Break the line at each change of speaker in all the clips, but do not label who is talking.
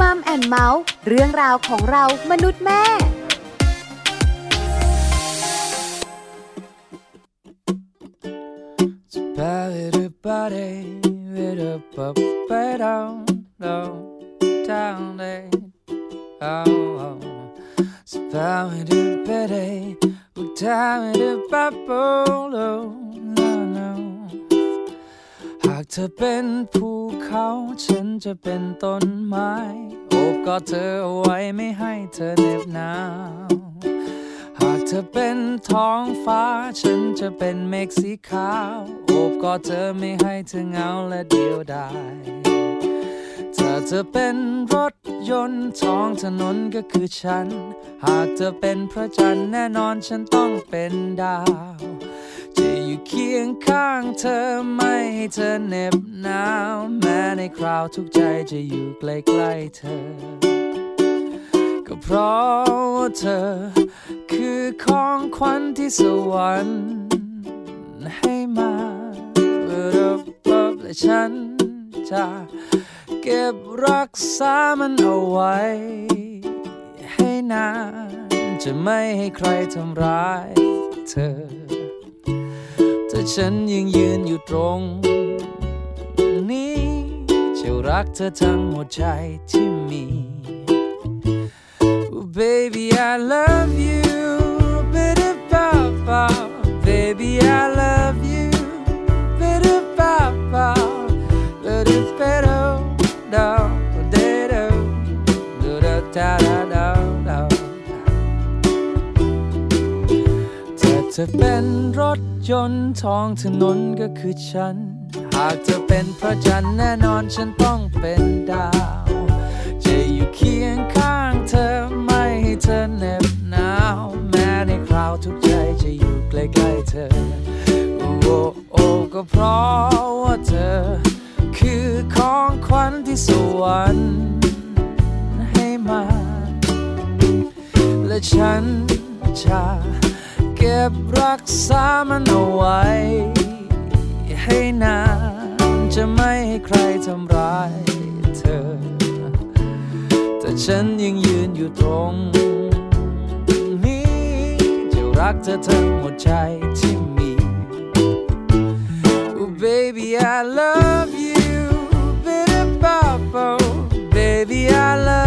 มัมแอนเมาส์เรื่องราวของเรามนุษย์แม่
สปาเวดปาโปโล หากเธอเป็นภูเขา ฉันจะเป็นต้นไม้โอบกอดเธอเอาไว้ไม่ให้เธอเหน็บหนาวหากเธอเป็นท้องฟ้า ฉันจะเป็นเมฆสีขาวโอบกอดเธอไม่ให้เธอเหงาและเดียวดายถ้าเธอเป็นรถยนต์ท้องถนนก็คือฉัน หากเธอเป็นพระจันทร์แน่นอนฉันต้องเป็นดาว จะอยู่เคียงข้างเธอไม่ให้เธอเหน็บหนาว แม้ในคราวทุกใจจะอยู่ใกล้ๆเธอ ก็เพราะเธอ คือของขวัญที่สวรรค์ให้มาเพื่อรับบและฉันจะเก็บรักษามันเอาไว้ ให้นานจะไม่ให้ใครทำร้ายเธอ แต่ฉันยังยืนอยู่ตรง นี้จะรักเธอทั้งหัวใจที่มี Oh, baby, I love you. Bitter papa. Baby, I love you. Bitter papa. Bitter pedo. Da da da da da da da da. ธอเป็นรถยนต์ท้องถนนก็คือฉัน หากเธอเป็นพระจันทร์แน่นอนฉันต้องเป็นดาว จะอยู่เคียงข้างเธอไม่ให้เธอเหน็บหนาว แม้ในคราวทุกใจจะอยู่ใกล้ๆเธอ โอ้โอ้ก็เพราะว่าเธอ คือของขวัญที่สวรรค์ให้มา และฉันจะ ก็บรักษามันเอาไว้ ให้นานจะไม่ให้ใครทำร้ายเธอ แต่ฉันยังยืนอยู่ตรงนี้ จะรักเธอทั้งหมดใจที่มี Oh baby I love you bitter papa baby I love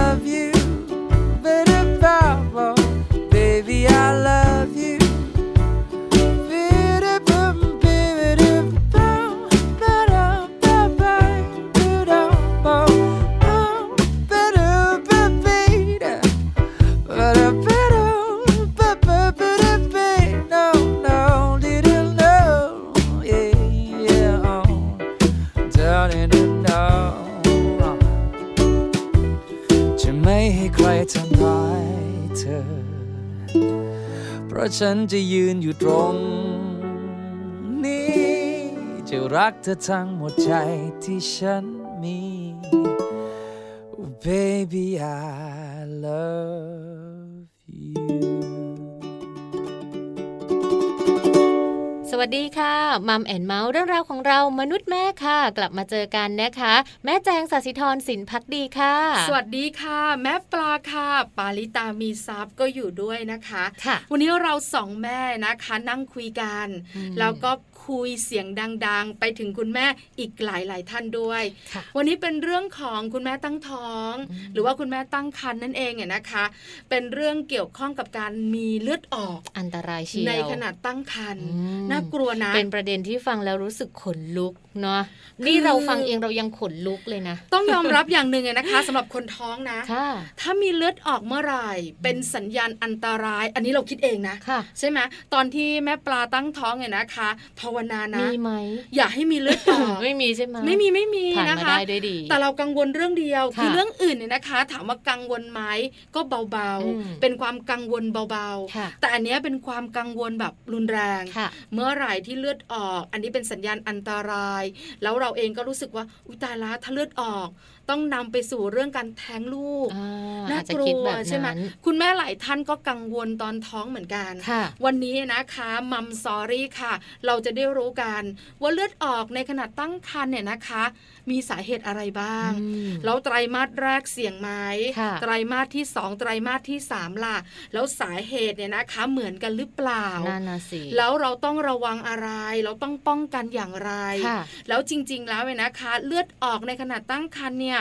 ราะฉันจะยืนอยู่ตรงนี้ จะรักเธอทั้งหมดใจที่ฉันมี Oh, baby I love
วัสดีค่ะมัมแอนเมาส์เรื่องราวของเรามนุษย์แม่ค่ะ กลับมาเจอกันนะคะ แม่แจงสัสิธรสินพักดีค่ะ
สวัสดีค่ะ แม่ปลาค่ะ ปาลิตามีซับก็อยู่ด้วยนะคะ
ค่ะ
วันนี้เราสองแม่นะคะนั่งคุยกัน
อืม
แล้วก็ คุยเสียงดัง ๆ ไปถึงคุณแม่อีกหลายๆท่านด้วย
ค่ะ
วันนี้เป็นเรื่องของคุณแม่ตั้งท้อง
อืม
หรือว่าคุณแม่ตั้งครรภ์นั่นเองเนี่ยนะคะ เป็นเรื่องเกี่ยวข้องกับการมีเลือดออก
อันตรายเชียว
ในขณะตั้งครรภ์
อืม
น่ากลัวนะ
เป็นประเด็นที่ฟังแล้วรู้สึกขนลุกเนาะ
คือ
นี่เราฟังเองเรายังขนลุกเลยนะ
ต้องยอมรับอย่างหนึ่งอะนะคะสำหรับคนท้องนะ
ค่ะ
ถ้ามีเลือดออกเมื่อไหร่เป็นสัญญาณอันตราย อันนี้เราคิดเองนะ
ค่ะ
ใช่ไหมตอนที่แม่ปลาตั้งท้องเนี่ยนะคะภาวนานะ
มีไหม
อย่าให้มีเลือดออก
ไม่มีใช่ไหม
ไม่มีไม่มี
ผ่าน
นะ
มา
คะ
ได้ด้วยดี
แต่เรากังวลเรื่องเดียว
ค่ะ
คือเรื่องอื่นเนี่ยนะคะ ถามว่ากังวลไหมก็เบา
อืม
ๆเป็นความกังวลเบา
ค่ะ
ๆแต่อันเนี้ยเป็นความกังวลแบบรุนแรง
ค่ะ
เมื่อไหร่ที่เลือดออก อันนี้เป็นสัญญาณอันตราย แล้วเราเองก็รู้สึกว่าอุยตายละถ้าเลือดออก ต้องนำไปสู่เรื่องการแท้งลูก
อ่า
น่า
อาจจะ
กลั
คิด
ว
แบบ
ใช่ไหม
นั้น
คุณแม่หลายท่านก็กังวลตอนท้องเหมือนกัน
ค่ะ
วันนี้นะคะมัมสอรี่ค่ะ เราจะได้รู้กัน ว่าเลือดออกในขณะตั้งครรภ์เนี่ยนะคะ มีสาเหตุอะไรบ้าง
อืม
แล้วไตรมาสแรกเสี่ยงไหม
ค่ะ
ไตรมาสที่สองไตรมาสที่สามล่ะ แล้วสาเหตุเนี่ยนะคะเหมือนกันหรือเปล่า
นั่นน่ะสิ
แล้วเราต้องระวังอะไร เราต้องป้องกันอย่างไร
ค่ะ
แล้วจริง ๆ แล้วเนี่ยนะคะ เลือดออกในขณะตั้งครรภ์เนี่ย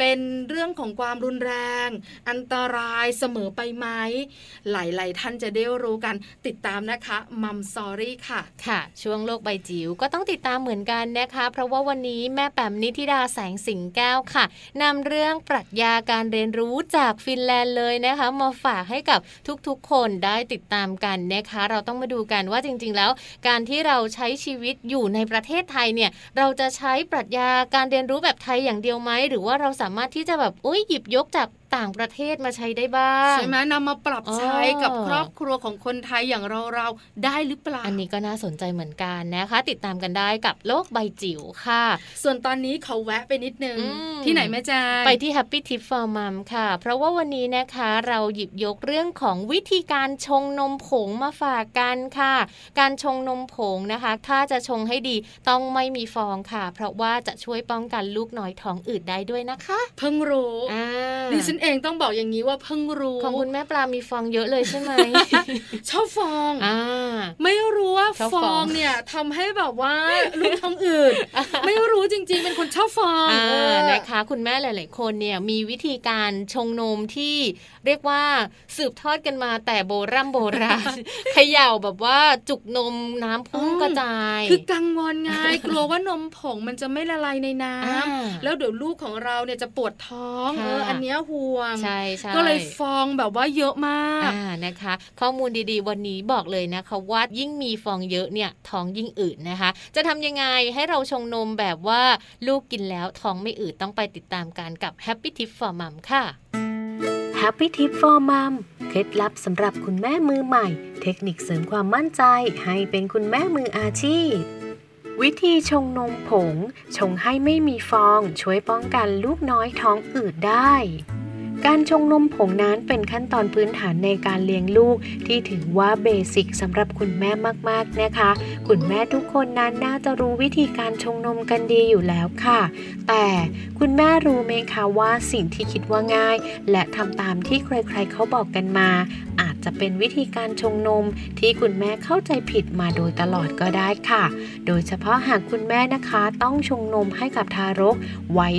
เป็นเรื่องของความรุนแรง อันตรายเสมอไปไหมหลาย ๆ ท่านจะได้รู้กันติดตามนะคะมัมซอรี่ค่ะ
ค่ะ ช่วงโลกใบจิ๋วก็ต้องติดตามเหมือนกันนะคะ เพราะว่าวันนี้แม่แปมนิธิดาแสงสิงแก้วค่ะนำเรื่องปรัชญาการเรียนรู้จากฟินแลนด์เลยนะคะ มาฝากให้กับทุกๆ คนได้ติดตามกันนะคะ เราต้องมาดูกันว่าจริง ๆ แล้ว การที่เราใช้ชีวิตอยู่ในประเทศไทยเนี่ยเราจะใช้ปรัชญาการเรียนรู้แบบไทยอย่างเดียวไหมหรือว่าเราสามารถที่จะแบบอุ้ยหยิบยกจาก ต่างประเทศมาใช้ได้บ้าง
ใช่ไหมนำมาปรับใช้
อ๋อ
กับครอบครัวของคนไทยอย่างเราเราๆได้หรือเปล่า
อันนี้ก็น่าสนใจเหมือนกันนะคะ ติดตามกันได้กับโลกใบจิ๋วค่ะ
ส่วนตอนนี้เขาแวะไปนิดนึง
อืม
ที่ไหนแม่แจ้ง
ไปที่ Happy Tip for Mom ค่ะ เพราะว่าวันนี้นะคะเราหยิบยกเรื่องของวิธีการชงนมผงมาฝากกันค่ะ การชงนมผงนะคะ ถ้าจะชงให้ดีต้องไม่มีฟองค่ะ เพราะว่าจะช่วยป้องกันลูกน้อยท้องอืดได้ด้วยนะคะ
เพิ่งรู้
อ่า
ดิฉันเองต้องบอกอย่างนี้ว่าเพิ่งรู้
ของคุณแม่ปลามีฟองเยอะเลยใช่ไหม
ชอบฟอง
อ่า
ไม่รู้ว่า
ชอบ
ฟ
ฟ
อ
องง
เนี่ยทำให้แบบว่าลูกท้องอืดไม่รู้จริง ๆ เป็นคนชอบฟอง
อ่า
เออ
นะคะ คุณแม่หลาย ๆ คนเนี่ยมีวิธีการชงนมที่เรียกว่าสืบทอดกันมาแต่โบรำโบราณเขย่าแบบว่าจุกนมน้ำพุ่งกระจาย
คือกังวลไงกลัวว่านมผงมันจะไม่ละลายในน้ำ
อ่า
แล้วเดี๋ยวลูกของเราเนี่ยจะปวดท้อง
ค่ะ
เอออันเนี้ยห่วง
ใช่ใช่
ก็เลยฟองแบบว่าเยอะมาก
อ่านะคะ ข้อมูลดีๆ วันนี้บอกเลยนะคะว่ายิ่งมีฟองเยอะเนี่ยท้องยิ่งอืดนะคะ จะทำยังไงให้เราชงนมแบบว่าลูกกินแล้วท้องไม่อืดต้องไปติดตามกันกับ Happy Tip for Mom ค่ะ
Happy Tip for Mom เคล็ดลับสำหรับคุณแม่มือใหม่ เทคนิคเสริมความมั่นใจให้เป็นคุณแม่มืออาชีพ วิธีชงนมผง ชงให้ไม่มีฟอง ช่วยป้องกันลูกน้อยท้องอืดได้ การชงนมผงนั้นเป็นขั้นตอนพื้นฐานในการเลี้ยงลูก ที่ถือว่าเบสิกสำหรับคุณแม่มากๆนะคะ คุณแม่ทุกคนนั้นน่าจะรู้วิธีการชงนมกันดีอยู่แล้วค่ะ แต่คุณแม่รู้ไหมคะว่าสิ่งที่คิดว่าง่าย และทำตามที่ใครๆเขาบอกกันมาอา จะเป็นวิธีการชงนมที่คุณแม่เข้าใจผิดมาโดยตลอดก็ได้ค่ะ โดยเฉพาะหากคุณแม่นะคะต้องชงนมให้กับทารกวัย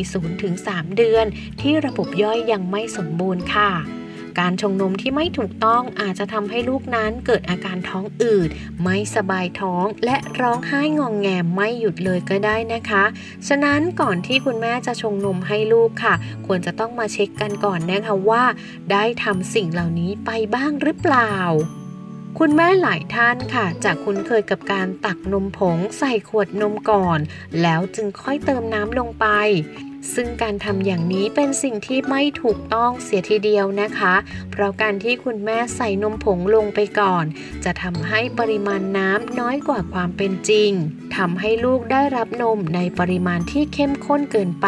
0-3 เดือน ที่ระบบย่อยยังไม่สมบูรณ์ค่ะ การชงนมที่ไม่ถูกต้องอาจจะทำให้ลูกนั้นเกิดอาการท้องอืด ไม่สบายท้อง และร้องไห้งองแงไม่หยุดเลยก็ได้นะคะ ฉะนั้นก่อนที่คุณแม่จะชงนมให้ลูกค่ะ ควรจะต้องมาเช็คกันก่อนนะคะว่า ได้ทำสิ่งเหล่านี้ไปบ้างหรือเปล่าคุณแม่หลายท่านค่ะจะคุ้นเคยกับการตักนมผงใส่ขวดนมก่อน แล้วจึงค่อยเติมน้ำลงไป ซึ่งการทำอย่างนี้เป็นสิ่งที่ไม่ถูกต้องเสียทีเดียวนะคะ เพราะการที่คุณแม่ใส่นมผงลงไปก่อน จะทำให้ปริมาณน้ำน้อยกว่าความเป็นจริงทำให้ลูกได้รับนมในปริมาณที่เข้มข้นเกินไป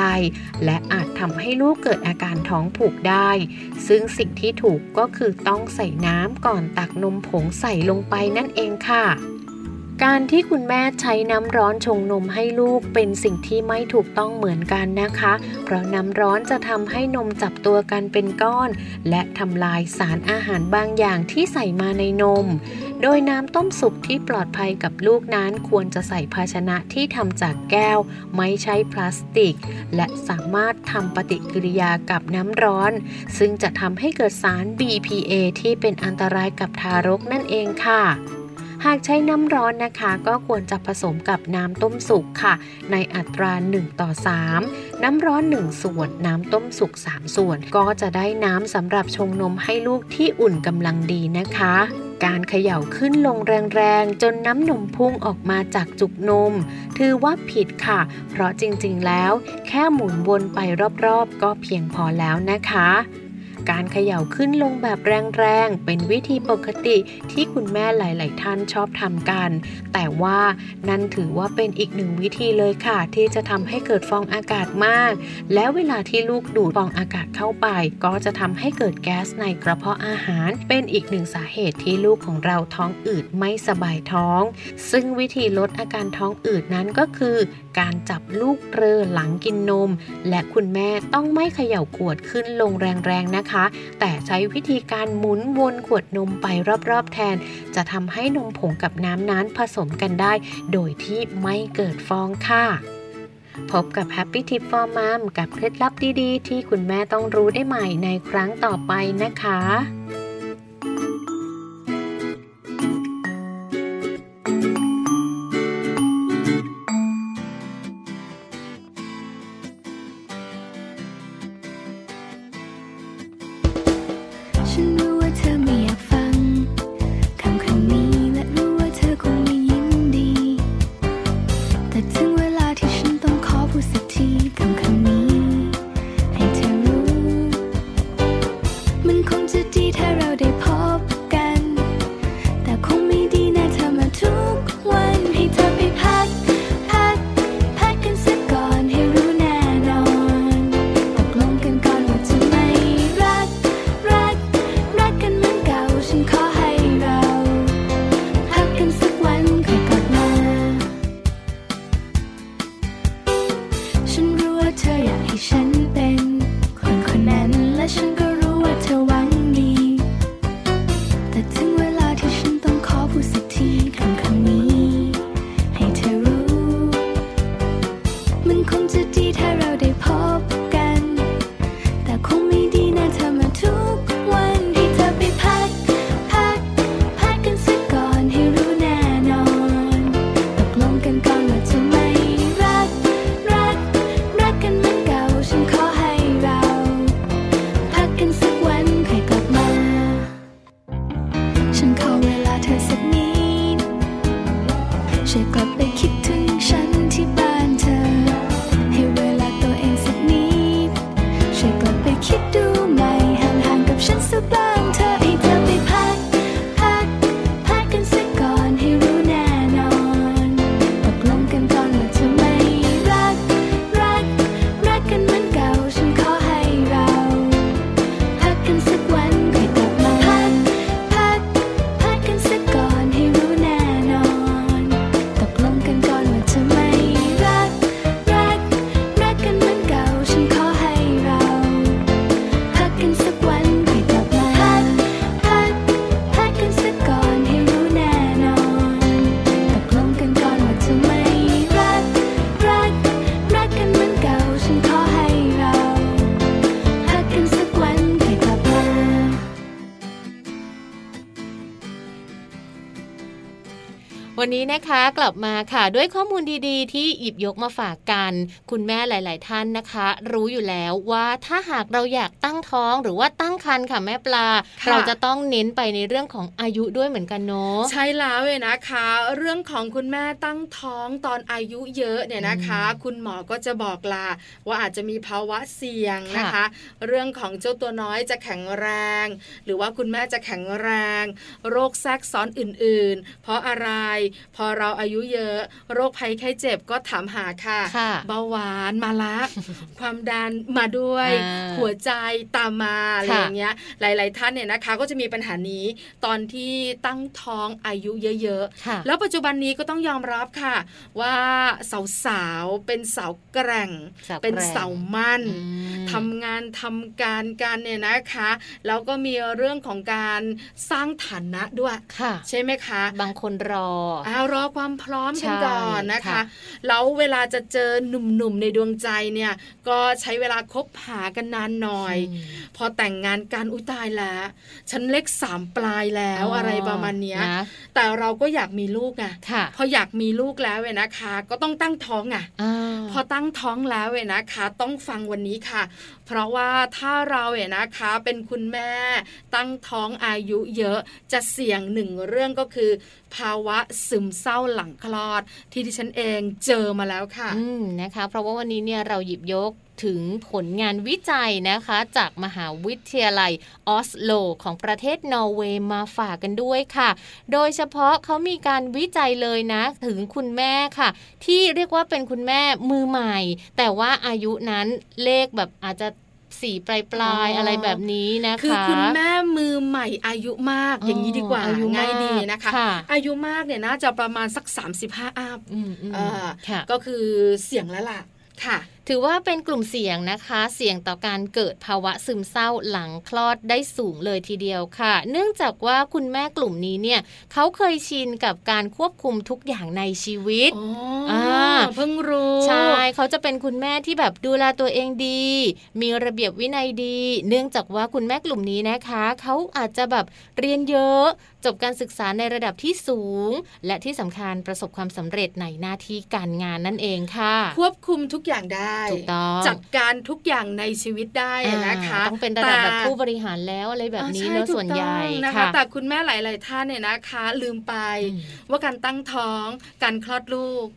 และอาจทำให้ลูกเกิดอาการท้องผูกได้ ซึ่งสิ่งที่ถูกก็คือต้องใส่น้ำก่อนตักนมผงใส่ลงไปนั่นเองค่ะ การที่คุณแม่ใช้น้ำร้อนชงนมให้ลูกเป็นสิ่งที่ไม่ถูกต้องเหมือนกันนะคะ เพราะน้ำร้อนจะทำให้นมจับตัวกันเป็นก้อน และทำลายสารอาหารบางอย่างที่ใส่มาในนม โดยน้ำต้มสุกที่ปลอดภัยกับลูกนั้นควรจะใส่ภาชนะที่ทำจากแก้ว ไม่ใช้พลาสติก และสามารถทำปฏิกิริยากับน้ำร้อน ซึ่งจะทำให้เกิดสาร BPA ที่เป็นอันตรายกับทารกนั่นเองค่ะ หากใช้น้ำร้อนนะคะ ก็ควรจะผสมกับน้ำต้มสุกค่ะ ในอัตรา 1 ต่อ 3 น้ำร้อน 1 ส่วน น้ำต้มสุก 3 ส่วน ก็จะได้น้ำสำหรับชงนมให้ลูกที่อุ่นกำลังดีนะคะการเขย่าขึ้นลงแรงๆ จนน้ำนมพุ่งออกมาจากจุกนม ถือว่าผิดค่ะ เพราะจริงๆแล้ว แค่หมุนวนไปรอบๆ ก็เพียงพอแล้วนะคะ
การเขย่าขึ้นลงแบบแรงๆ เป็นวิธีปกติที่คุณแม่หลาย ๆ ท่านชอบทำกัน แต่ว่านั่นถือว่าเป็นอีกหนึ่งวิธีเลยค่ะ ที่จะทำให้เกิดฟองอากาศมาก และเวลาที่ลูกดูดฟองอากาศเข้าไป ก็จะทำให้เกิดแก๊สในกระเพาะอาหาร เป็นอีกหนึ่งสาเหตุที่ลูกของเราท้องอืดไม่สบายท้อง ซึ่งวิธีลดอาการท้องอืดนั้นก็คือ การจับลูกเรอหลังกินนม และคุณแม่ต้องไม่เขย่าขวดขึ้นลงแรง ๆ นะคะแต่ใช้วิธีการหมุนวนขวดนมไปรอบๆแทน จะทำให้นมผงกับน้ำนั้นผสมกันได้ โดยที่ไม่เกิดฟองค่ะพบกับ Happy Tip for Mom กับเคล็ดลับดีๆ ที่คุณแม่ต้องรู้ได้ใหม่ในครั้งต่อไปนะคะ
วันนี้นะคะกลับมาค่ะด้วยข้อมูล
ดีๆ ที่หยิบยกมาฝากกัน คุณแม่หลาย ๆ ท่านนะคะ รู้อยู่แล้วว่าถ้าหากเราอยากตั้งท้องหรือว่าตั้งครรภ์ค่ะแม่ปลา
ค่ะ
เราจะต้องเน้นไปในเรื่องของอายุด้วยเหมือนกันเนาะ
ใช่แล้วเลยนะคะ เรื่องของคุณแม่ตั้งท้องตอนอายุเยอะเนี่ยนะคะ คุณหมอก็จะบอกลาว่าอาจจะมีภาวะเสี่ยงนะคะ เรื่องของเจ้าตัวน้อยจะแข็งแรง หรือว่าคุณแม่จะแข็งแรง โรคแทรกซ้อนอื่น ๆ เพราะอะไรพอเราอายุเยอะ โรคภัยไข้เจ็บก็ถามหาค่ะ
ค่ะ
เบาหวานมาละความดันมาด้วย
อ่า
หัวใจตามมาอะไร
ค่ะ
อย่างเงี้ย หลาย ๆ ท่านเนี่ยนะคะ ก็จะมีปัญหานี้ตอนที่ตั้งท้องอายุเยอะ
ค่ะ
ๆแล้วปัจจุบันนี้ก็ต้องยอมรับค่ะ ว่าสาวๆเป็นสาวแกร่ง
สาวแกร่ง
เป็นสาวมั่น
อืม
ทำงานทำการการเนี่ยนะคะแล้วก็มีเรื่องของการสร้างฐานะด้วย
ค่ะ
ใช่ไหมคะ
บางคนรอ
อ้าวรอความพร้อมกัน
ใช่
ก่อนนะคะ
ค่ะ
แล้วเวลาจะเจอหนุ่มๆในดวงใจเนี่ย ก็ใช้เวลาคบหากันนานหน่อย
อืม
พอแต่งงานกันอุยตายแล้วฉันเล็กสามปลายแล้วอะไรประมาณเนี้ย
นะ
แต่เราก็อยากมีลูกไง
ค่ะ
พออยากมีลูกแล้วเว้ยนะคะ ก็ต้องตั้งท้องไง
อ่า
พอตั้งท้องแล้วเว้ยนะคะ ต้องฟังวันนี้ค่ะเพราะว่าถ้าเราเนี่ยนะคะเป็นคุณแม่ตั้งท้องอายุเยอะจะเสี่ยงหนึ่งเรื่องก็คือ ภาวะซึมเศร้าหลังคลอด ที่ดิฉันเองเจอมาแล้วค่ะ
อืมนะคะ เพราะว่าวันนี้เนี่ยเราหยิบยกถึงผลงานวิจัยนะคะ จากมหาวิทยาลัยออสโล ของประเทศนอร์เวย์มาฝากกันด้วยค่ะ โดยเฉพาะเขามีการวิจัยเลยนะ ถึงคุณแม่ค่ะ ที่เรียกว่าเป็นคุณแม่มือใหม่ แต่ว่าอายุนั้นเลขแบบอาจจะสี่ปลายปลายๆอะไรแบบนี้นะคะ
คือคุณแม่มือใหม่อายุมาก
อ๋อ
อย่างนี้ดีกว่า
อายุมาก
ง่ายดีนะคะ
ค่ะ
อายุมากเนี่ยน่าจะประมาณสัก 35 อัพ
อืมอืม
อ่า
ค่ะ
ก็คือเสี่ยงแล้วล่ะค่ะ
ถือว่าเป็นกลุ่มเสี่ยงนะคะ เสี่ยงต่อการเกิดภาวะซึมเศร้าหลังคลอดได้สูงเลยทีเดียวค่ะ เนื่องจากว่าคุณแม่กลุ่มนี้เนี่ยเขาเคยชินกับการควบคุมทุกอย่างในชีวิต
อ๋ออาเพิ่งรู้
ใช่เขาจะเป็นคุณแม่ที่แบบดูแลตัวเองดี มีระเบียบวินัยดี เนื่องจากว่าคุณแม่กลุ่มนี้นะคะเขาอาจจะแบบเรียนเยอะจบการศึกษาในระดับที่สูง และที่สำคัญประสบความสำเร็จในหน้าที่การงานนั่นเองค่ะ
ควบคุมทุกอย่างได้
ถูกต้อง
จัดการทุกอย่างในชีวิตได้นะคะ
อ่าต้องเป็นระดับแบบ
ต่
ผู้บริหารแล้วอะไรแบบนี้
อ่า
เนอะ
ช่
ส่วนใหญ่
ถูกต้องนะคะ
ค่ะ
แต่คุณแม่หลาย ๆ ท่านเนี่ยนะคะ ลืมไป
อืม
ว่าการตั้งท้องการคลอดลูก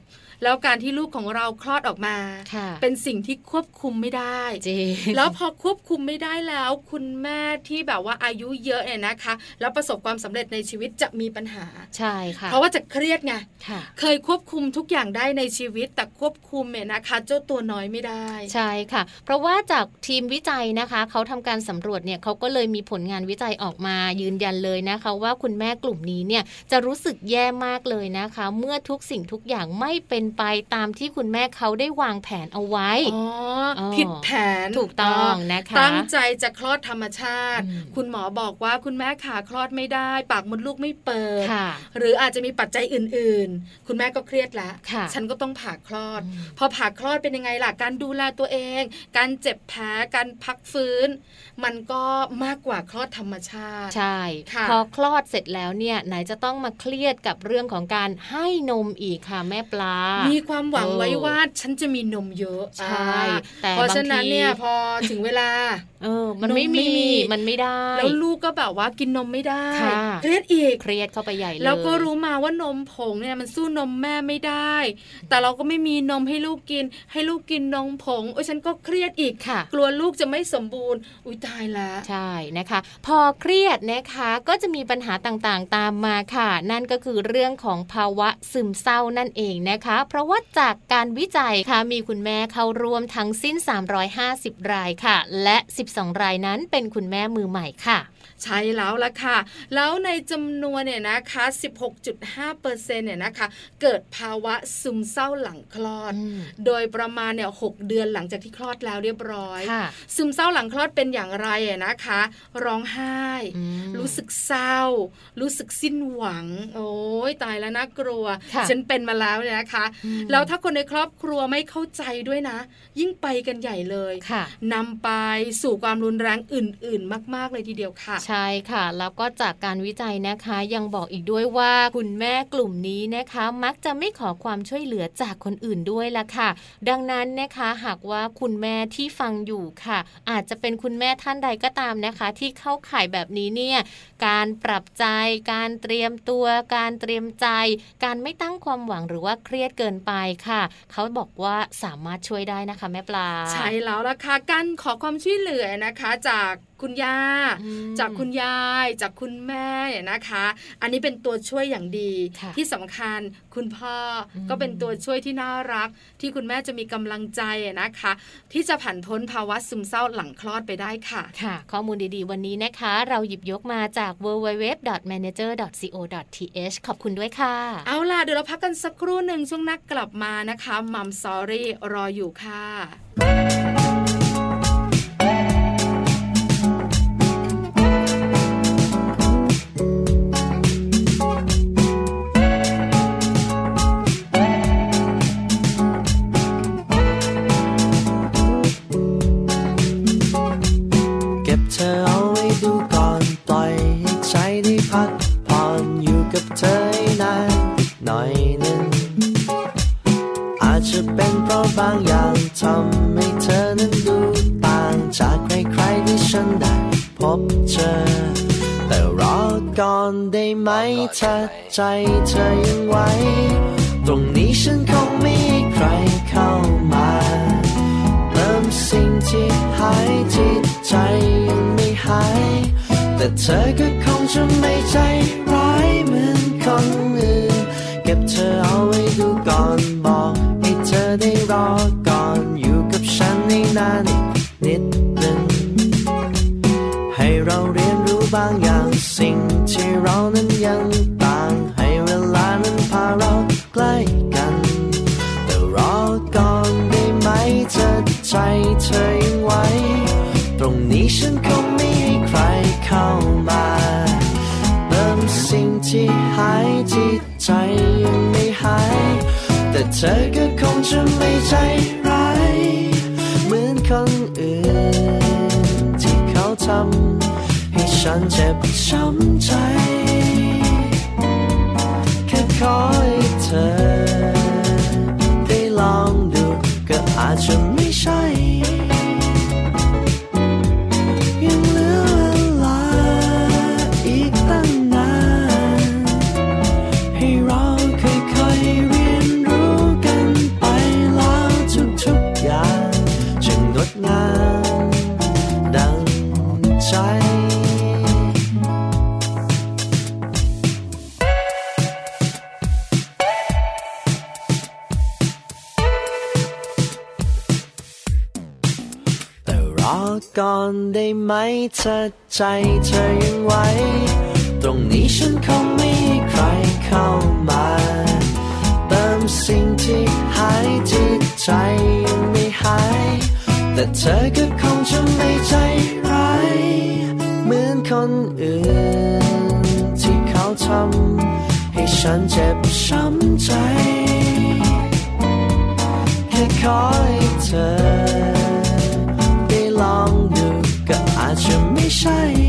แล้วการที่ลูกของเราคลอดออกมา
ค่ะ
เป็นสิ่งที่ควบคุมไม่ได้
จริง
แล้วพอควบคุมไม่ได้แล้ว คุณแม่ที่แบบว่าอายุเยอะเนี่ยนะคะ แล้วประสบความสำเร็จในชีวิตจะมีปัญหา
ใช่ค่ะ
เพราะว่าจะเครียดไง
ค่ะ
เคยควบคุมทุกอย่างได้ในชีวิตแต่ควบคุมเนี่ยนะคะ เจ้าตัวน้อยไม่ได้
ใช่ค่ะ เพราะว่าจากทีมวิจัยนะคะเขาทำการสำรวจเนี่ยเขาก็เลยมีผลงานวิจัยออกมายืนยันเลยนะคะ ว่าคุณแม่กลุ่มนี้เนี่ยจะรู้สึกแย่มากเลยนะคะ เมื่อทุกสิ่งทุกอย่างไม่เป็นไปตามที่คุณแม่เขาได้วางแผนเอาไว้
อ๋อ
อ๋อ
ผิดแผน
ถูกต้องนะคะ
ตั้งใจจะคลอดธรรมชาติ
อืม
คุณหมอบอกว่าคุณแม่ขาคลอดไม่ได้ ปากมดลูกไม่เปิด
ค่ะ
หรืออาจจะมีปัจจัยอื่น ๆ คุณแม่ก็เครียดแล้ว
ค่ะ
ฉันก็ต้องผ่าคลอด
อืม
พอผ่าคลอดเป็นยังไงล่ะการดูแลตัวเอง การเจ็บแผลการพักฟื้น มันก็มากกว่าคลอดธรรมชาติ
ใช่
ค่ะ
พอคลอดเสร็จแล้วเนี่ยไหนจะต้องมาเครียดกับเรื่องของการให้นมอีกค่ะแม่ปลา
มีความหวัง
เออ
ไว้ว่าฉันจะมีนมเยอะ
ใช่
อ่า
แต่
เพราะฉะนั้น
บางที
เนี่ยพอถึงเวลา
เออมัน
นม
ไม่
ไม่
มี
มี
มันไม่ได้
แล้วลูกก็แบบว่ากินนมไม่ได้
ค่ะ
เครียดอีก
เครียดเข้าไปใหญ่เลย
แล้วก็รู้มาว่านมผงเนี่ยมันสู้นมแม่ไม่ได้ แต่เราก็ไม่มีนมให้ลูกกิน ให้ลูกกินนมผงโอ้ยฉันก็เครียดอีก
ค่ะ
กลัวลูกจะไม่สมบูรณ์ อุ้ยตายละ
ใช่นะคะ พอเครียดนะคะก็จะมีปัญหาต่างๆตามมาค่ะ นั่นก็คือเรื่องของภาวะซึมเศร้านั่นเองนะคะเพราะว่าจากการวิจัยค่ะมีคุณแม่เข้าร่วมทั้งสิ้น 350 รายค่ะ และ 12 รายนั้นเป็นคุณแม่มือใหม่ค่ะ
ใช่แล้วละค่ะ แล้วในจำนวนเนี่ยนะคะ 16.5เปอร์เซ็นเนี่ยนะคะ เกิดภาวะซึมเศร้าหลังคลอด
อืม
โดยประมาณเนี่ยหกเดือนหลังจากที่คลอดแล้วเรียบร้อย
ค่ะ
ซึมเศร้าหลังคลอดเป็นอย่างไรอะนะคะ ร้องไห้
อืม
รู้สึกเศร้า รู้สึกสิ้นหวัง โอ้ยตายแล้วน่ากลัว
ค่ะ
ฉันเป็นมาแล้วเนี่ยนะคะ
อืม
แล้วถ้าคนในครอบครัวไม่เข้าใจด้วยนะ ยิ่งไปกันใหญ่เลย
ค่ะ
นำไปสู่ความรุนแรงอื่น ๆ มาก ๆ เลยทีเดียวค่ะ
ใช่ค่ะ แล้วก็จากการวิจัยนะคะยังบอกอีกด้วยว่าคุณแม่กลุ่มนี้นะคะ มักจะไม่ขอความช่วยเหลือจากคนอื่นด้วยละค่ะ ดังนั้นนะคะหากว่าคุณแม่ที่ฟังอยู่ค่ะ อาจจะเป็นคุณแม่ท่านใดก็ตามนะคะ ที่เข้าข่ายแบบนี้เนี่ยการปรับใจ การเตรียมตัว การเตรียมใจ การไม่ตั้งความหวังหรือว่าเครียดเกินไปค่ะ เขาบอกว่าสามารถช่วยได้นะคะแม่ปลา
ใช่แล้วล่ะค่ะการขอความช่วยเหลือนะคะ จาก คุณย่า
อืม
จากคุณยาย จากคุณแม่เนี่ยนะคะ อันนี้เป็นตัวช่วยอย่างดี
ค่ะ
ที่สำคัญคุณพ่ออ
ม
ก็เป็นตัวช่วยที่น่ารัก ที่คุณแม่จะมีกำลังใจนะคะ ที่จะผ่านพ้นภาวะซึมเศร้าหลังคลอดไปได้ค่ะ
ค่ะ ข้อมูลดีๆ วันนี้นะคะ เราหยิบยกมาจาก www.manager.co.th ขอบคุณด้วยค่ะ
เอาล่ะเดี๋ยวเราพักกันสักครู่หนึ่งช่วงนักกลับมานะคะมัมซอรี่รออยู่ค่ะ
เธอให้นานหน่อยหนึ่งอาจจะเป็นเพราะบางอย่างทำให้เธอนั้นดูต่างจากใครๆที่ฉันได้พบเจอ แต่รอก่อนได้ไหมถ้าใจเธอยังไหวตรงนี้ฉันคงไม่ใครเข้ามาเพิ่มสิ่งที่หายจิตใจยังไม่หาย แต่เธอก็คงจะไม่ใจร้ายเหมือน คนอื่นเก็บเธอเอาไว้ดูก่อนบอกให้เธอได้รอก่อนอยู่กับฉันในานอีกนิดหนึ่งให้เราเรียนรู้บางอย่างสิ่งที่เรานั้นยัง เธอก็คงจะไม่ใจร้ายเหมือนคนอื่น ที่เขาทำให้ฉันเจ็บช้ำใจ แค่ขอให้เธอ ได้ลองดูก็อาจจะ เธอใจเธอยังไหวตรงนี้ฉันคงไม่ให้ใครเข้ามาเติมสิ่งที่หายที่ใจยังไม่หาย แต่เธอก็คงจะไม่ใจร้ายเหมือนคนอื่นที่เขาทำให้ฉันเจ็บช้ำใจ แค่ขอให้เธอ จ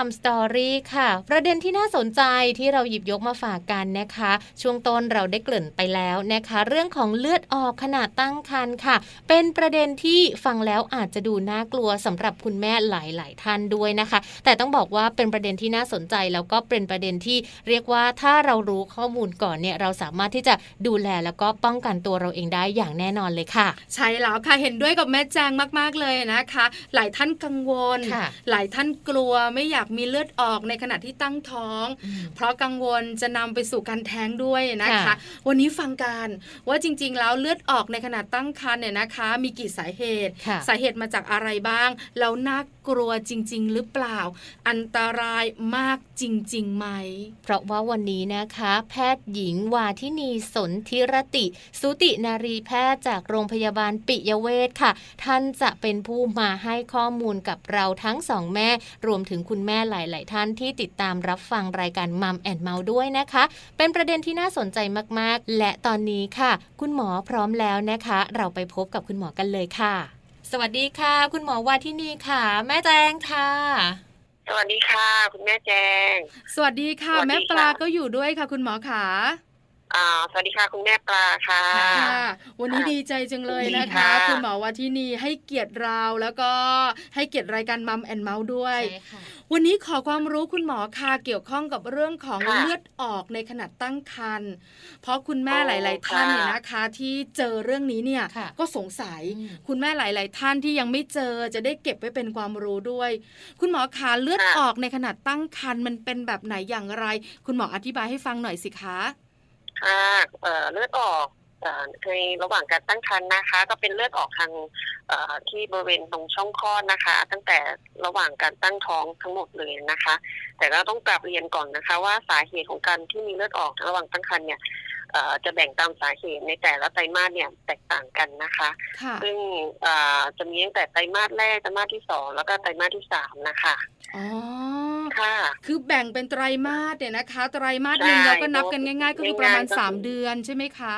มัม
สตอรี่
ค่ะ ประเด็นที่น่าสนใจที่เราหยิบยกมาฝากกันนะคะ ช่วงต้นเราได้เกริ่นไปแล้วนะคะ เรื่องของเลือดออกขณะตั้งครรภ์ค่ะ เป็นประเด็นที่ฟังแล้วอาจจะดูน่ากลัวสำหรับคุณแม่หลาย ๆ ท่านด้วยนะคะ แต่ต้องบอกว่าเป็นประเด็นที่น่าสนใจแล้วก็เป็นประเด็นที่เรียกว่าถ้าเรารู้ข้อมูลก่อนเนี่ยเราสามารถที่จะดูแลแล้วก็ป้องกันตัวเราเองได้อย่างแน่นอนเลยค่ะ
ใช่แล้วค่ะเห็นด้วยกับแม่แจงมาก ๆ เลยนะคะ หลายท่านกังวล
ค่ะ
หลายท่านกลัวไม่อยากมีเลือดออกในขณะที่ตั้งท้อง เพราะกังวลจะนำไปสู่การแท้งด้วยนะคะ
ค่ะ
วันนี้ฟังกันว่าจริง ๆ แล้วเลือดออกในขณะตั้งครรภ์เนี่ยนะคะ มีกี่สาเหตุ
ค่ะ
สาเหตุมาจากอะไรบ้าง แล้วน่ากลัวจริง ๆ หรือเปล่า อันตรายมากจริงๆไหม
เพราะว่าวันนี้นะคะ แพทย์หญิงวาทินีสนธิรติ สุตินารีแพทย์จากโรงพยาบาลปิยเวชค่ะ ท่านจะเป็นผู้มาให้ข้อมูลกับเราทั้งสองแม่ รวมถึงคุณแม่หลาย ๆ ท่านที่ติดตามรับฟังรายการมัมแอนเมาด้วยนะคะ เป็นประเด็นที่น่าสนใจมากๆ และตอนนี้ค่ะ คุณหมอพร้อมแล้วนะคะ เราไปพบกับคุณหมอกันเลยค่ะ สวัสดีค่ะ คุณหมอวาทินีค่ะ แม่แจงค่ะ
สวัสดีค่ะ คุณแม่แจง
สวัสดีค่ะ
สวัสดี
แม่ปลา
ค่ะ
ก็อยู่ด้วยค่ะ คุณหมอขา
อ่าสวัสดีค่ะคุณแม่ปลาค่ะ
ค่ะวันนี้
ค่ะ
ดีใจจังเลย
ดี
นะคะ
ค่ะ
คุณหมอวาทินีให้เกียรติเราแล้วก็ให้เกียรติรายการมัมแอนเมาส์ด้วย
ใช่ค่ะ
วันนี้ขอความรู้คุณหมอค่ะเกี่ยวข้องกับเรื่องของ
ค่ะ
เลือดออกในขณะตั้งครรภ์เพราะคุณแม่
โอ้
หลาย ๆ ท่าน
ค่ะ
เนี่ยนะคะ ที่เจอเรื่องนี้เนี่ย
ค่ะ
ก็สงสัย
อืม
คุณแม่หลาย ๆ ท่านที่ยังไม่เจอจะได้เก็บไว้เป็นความรู้ด้วย คุณหมอคะเลือด
ค่ะ
ออกในขณะตั้งครรภ์มันเป็นแบบไหนอย่างไร คุณหมออธิบายให้ฟังหน่อยสิคะ
ค่ะเอ่อเลือดออก ในระหว่างการตั้งครรภ์นะคะ ก็เป็นเลือดออกทางเอ่อที่บริเวณตรงช่องคลอดนะคะ ตั้งแต่ระหว่างการตั้งท้องทั้งหมดเลยนะคะ แต่ก็ต้องกลับเรียนก่อนนะคะ ว่าสาเหตุของการที่มีเลือดออกระหว่างตั้งครรภ์เนี่ยเอ่อจะแบ่งตามสาเหตุในแต่ละไตรมาสเนี่ยแตกต่างกันนะคะ
ค่ะ
ซึ่งเอ่อจะมีตั้งแต่ไตรมาสแรกไตรมาสที่สองแล้วก็ไตรมาสที่สามนะคะ
อ๋อ
ค่ะ
คือแบ่งเป็นไตรมาสเนี่ยนะคะ ไตรมาสหนึ่ง
ใช่
เราก็นับกันง่าย ๆ ก็คือประมาณ
ง่ายๆก็คือ
สามเดือนใช่ไหมคะ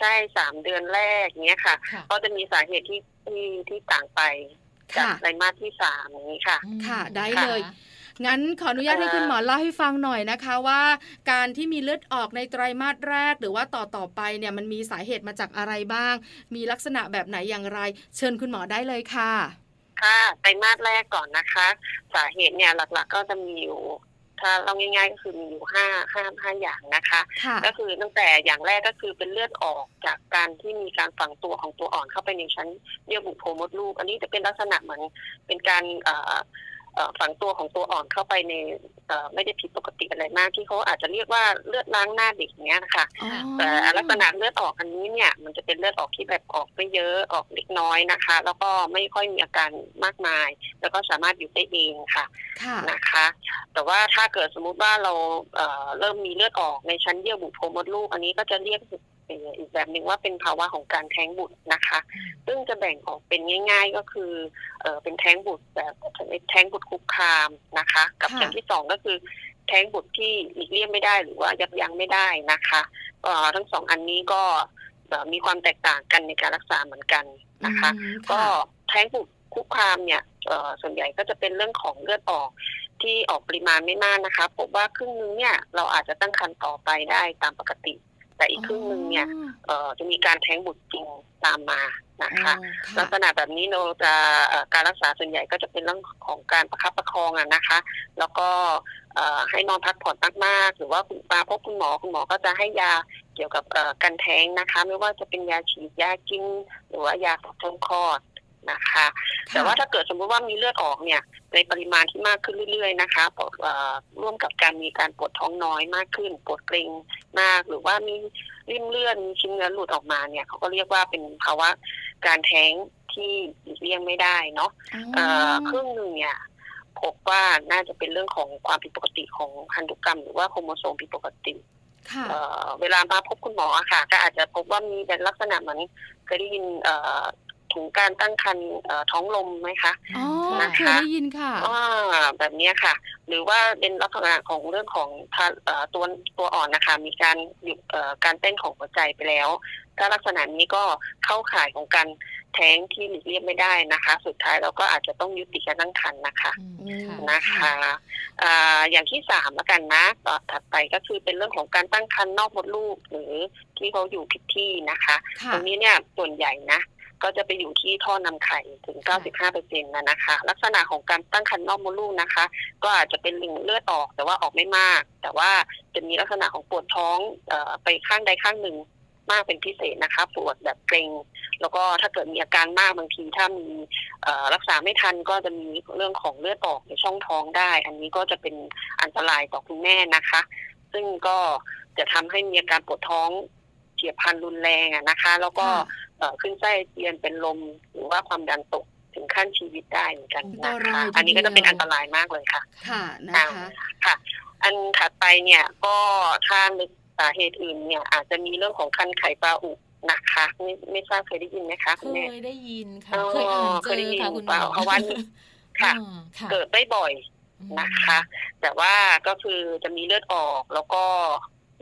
ใช่สามเดือนแรกเนี้ยค่ะ
ค่ะ
ก็จะมีสาเหตุที่ที่ที่ต่างไปจาก
ค่ะ
ไตรมาสที่สามอย่างนี้ค่ะ
ค่ะได้
ค่ะ
เลย งั้นขออนุญาตให้
เอ่อ
คุณหมอเล่าให้ฟังหน่อยนะคะว่า การที่มีเลือดออกในไตรมาสแรกหรือว่าต่อต่อๆไปเนี่ยมันมีสาเหตุมาจากอะไรบ้าง มีลักษณะแบบไหนอย่างไร เชิญคุณหมอได้เลยค่ะ
ค่ะไตรมาสแรกก่อนนะคะ สาเหตุเนี่ยหลักๆ ก็จะมีอยู่ ถ้าเราง่ายๆก็คือมีอยู่ห้าห้าห้าอย่างนะคะ
ค่ะ
ก็คือตั้งแต่อย่างแรกก็คือเป็นเลือดออกจากการที่มีการฝังตัวของตัวอ่อนเข้าไปในชั้นเยื่อบุโพรงมดลูก อันนี้จะเป็นลักษณะเหมือนเป็นการเอ่อเอ่อ ฝังตัวของตัวอ่อนเข้าไปในเอ่อไม่ได้ผิดปกติอะไรมากที่เขาอาจจะเรียกว่าเลือดล้างหน้าเด็กเนี้ยนะคะ
อ๋อ
แต่ลักษณะเลือดออกอันนี้เนี่ย มันจะเป็นเลือดออกที่แบบออกไม่เยอะออกเล็กน้อยนะคะ แล้วก็ไม่ค่อยมีอาการมากมาย แล้วก็สามารถอยู่ได้เองค่ะ
ค่ะ
นะคะ แต่ว่าถ้าเกิดสมมุติว่าเราเอ่อเริ่มมีเลือดออกในชั้นเยื่อบุโพรงมดลูก อันนี้ก็จะเรียก อีกแบบหนึ่งว่าเป็นภาวะของการแท้งบุตรนะคะ ซึ่งจะแบ่งออกเป็นง่าย ๆ ก็คือเออเป็นแท้งบุตรแบบแท้งบุตรคุกคามนะคะ กับ
ค่ะ
อย่างที่สองก็คือแท้งบุตรที่หลีกเลี่ยงไม่ได้หรือว่ายับยั้งไม่ได้นะคะเอ่อทั้งสองอันนี้ก็เอ่อมีความแตกต่างกันในการรักษาเหมือนกันนะคะ
อืม
ก็
ค่ะ
แท้งบุตรคุกคามเนี่ยเอ่อส่วนใหญ่ก็จะเป็นเรื่องของเลือดออกที่ออกปริมาณไม่มากนะคะพบว่าครึ่งนึงเนี่ยเราอาจจะตั้งครรภ์ต่อไปได้ตามปกติ แต่อีกครึ่งนึงเนี่ยเอ่อจะมีการแท้งบุตรจริงตามมานะคะ
อ๋อ
ลักษณะแบบนี้เราจะเอ่อการรักษาส่วนใหญ่ก็จะเป็นเรื่องของการประคับประคองอะนะคะ แล้วก็เอ่อให้นอนพักผ่อนมากๆหรือว่าคุณมาพบคุณหมอคุณหมอก็จะให้ยาเกี่ยวกับเอ่อการแท้งนะคะ ไม่ว่าจะเป็นยาฉีดยากิน หรือว่ายาฝังช่องคลอด นะคะ แต่ว่าถ้าเกิดสมมติว่ามีเลือดออกเนี่ย ในปริมาณที่มากขึ้นเรื่อยๆนะคะเอ่อร่วมกับการมีการปวดท้องน้อยมากขึ้น ปวดเกร็งมาก หรือว่ามีริ่มเลือดมีชิ้นเนื้อหลุดออกมาเนี่ยเขาก็เรียกว่าเป็นภาวะการแท้งที่หลีกเลี่ยงไม่ได้เนาะเอ่อครึ่งหนึ่งเนี่ยพบว่าน่าจะเป็นเรื่องของความผิดปกติของพันธุกรรม หรือว่าโครโมโซมผิดปกติ
ค่ะ
เอ่อเวลามาพบคุณหมออะค่ะ ก็อาจจะพบว่ามีเป็นลักษณะเหมือนเคยได้ยินเอ่อ ถุงการตั้งครรภ์เอ่อท้องลมไหมคะ
อ๋อ
นะคะ
เคยได้ยินค่ะ
อ่าแบบเนี้ยค่ะ หรือว่าเป็นลักษณะของเรื่องของทาเอ่อตัวตัวอ่อนนะคะ มีการหยุดเอ่อการเต้นของหัวใจไปแล้ว ถ้าลักษณะนี้ก็เข้าข่ายของการแท้งที่หลีกเลี่ยงไม่ได้นะคะ สุดท้ายเราก็อาจจะต้องยุติการตั้งครรภ์นะคะ
อืมค่ะ
นะคะอ่าอย่างที่สามแล้วกันนะต่อถัดไปก็คือเป็นเรื่องของการตั้งครรภ์นอกมดลูกหรือที่เขาอยู่ผิดที่นะคะ
ค่ะ
ตรงนี้เนี่ยส่วนใหญ่นะ ก็จะไปอยู่ที่ท่อนำไข่ถึง 95เปอร์เซ็นต์นะนะคะ ลักษณะของการตั้งครรภ์นอกมดลูกนะคะ ก็อาจจะเป็นเลือดออกแต่ว่าออกไม่มาก แต่ว่าจะมีลักษณะของปวดท้องอไปข้างใดข้างหนึ่งมากเป็นพิเศษนะคะปวดแบบเกร็งแล้วก็ถ้าเกิดมีอาการมากบางทีถ้ามีรักษาไม่ทันก็จะมีเรื่องของเลือดออกในช่องท้องได้ อันนี้ก็จะเป็นอันตรายต่อคุณแม่นะคะ ซึ่งก็จะทำให้มีอาการปวดท้องเฉียบพลันรุนแรงนะคะ แล้วก็ ขึ้นไส้อาเจียนเป็นลมหรือว่าความดันตกถึงขั้นชีวิตได้เหมือนกันนะ
อันตรา
คะ
ยทีเดียว
อันนี้ก็จะเป็นอันตรายมากเลยค่ะ
ค่ะนะคะ
ค่ะ อันถัดไปเนี่ยก็ถ้านึกสาเหตุอื่นเนี่ย อาจจะมีเรื่องของคันไข่ปลาอุนะคะไม่ไม่ทราบเคยได้ยินไหมคะ
เค
คุณแม่
ยได้ยินค่ะ
อ๋อ
เคยอ่าน
เค
เจ
ยได้
อ
ยิน
ค่ะคุณหม
เปล่า
อ
เพราะว่าค่ะ
อ่าค่ะ
เกิดได้บ่อย
อืม
นะคะ แต่ว่าก็คือจะมีเลือดออกแล้วก็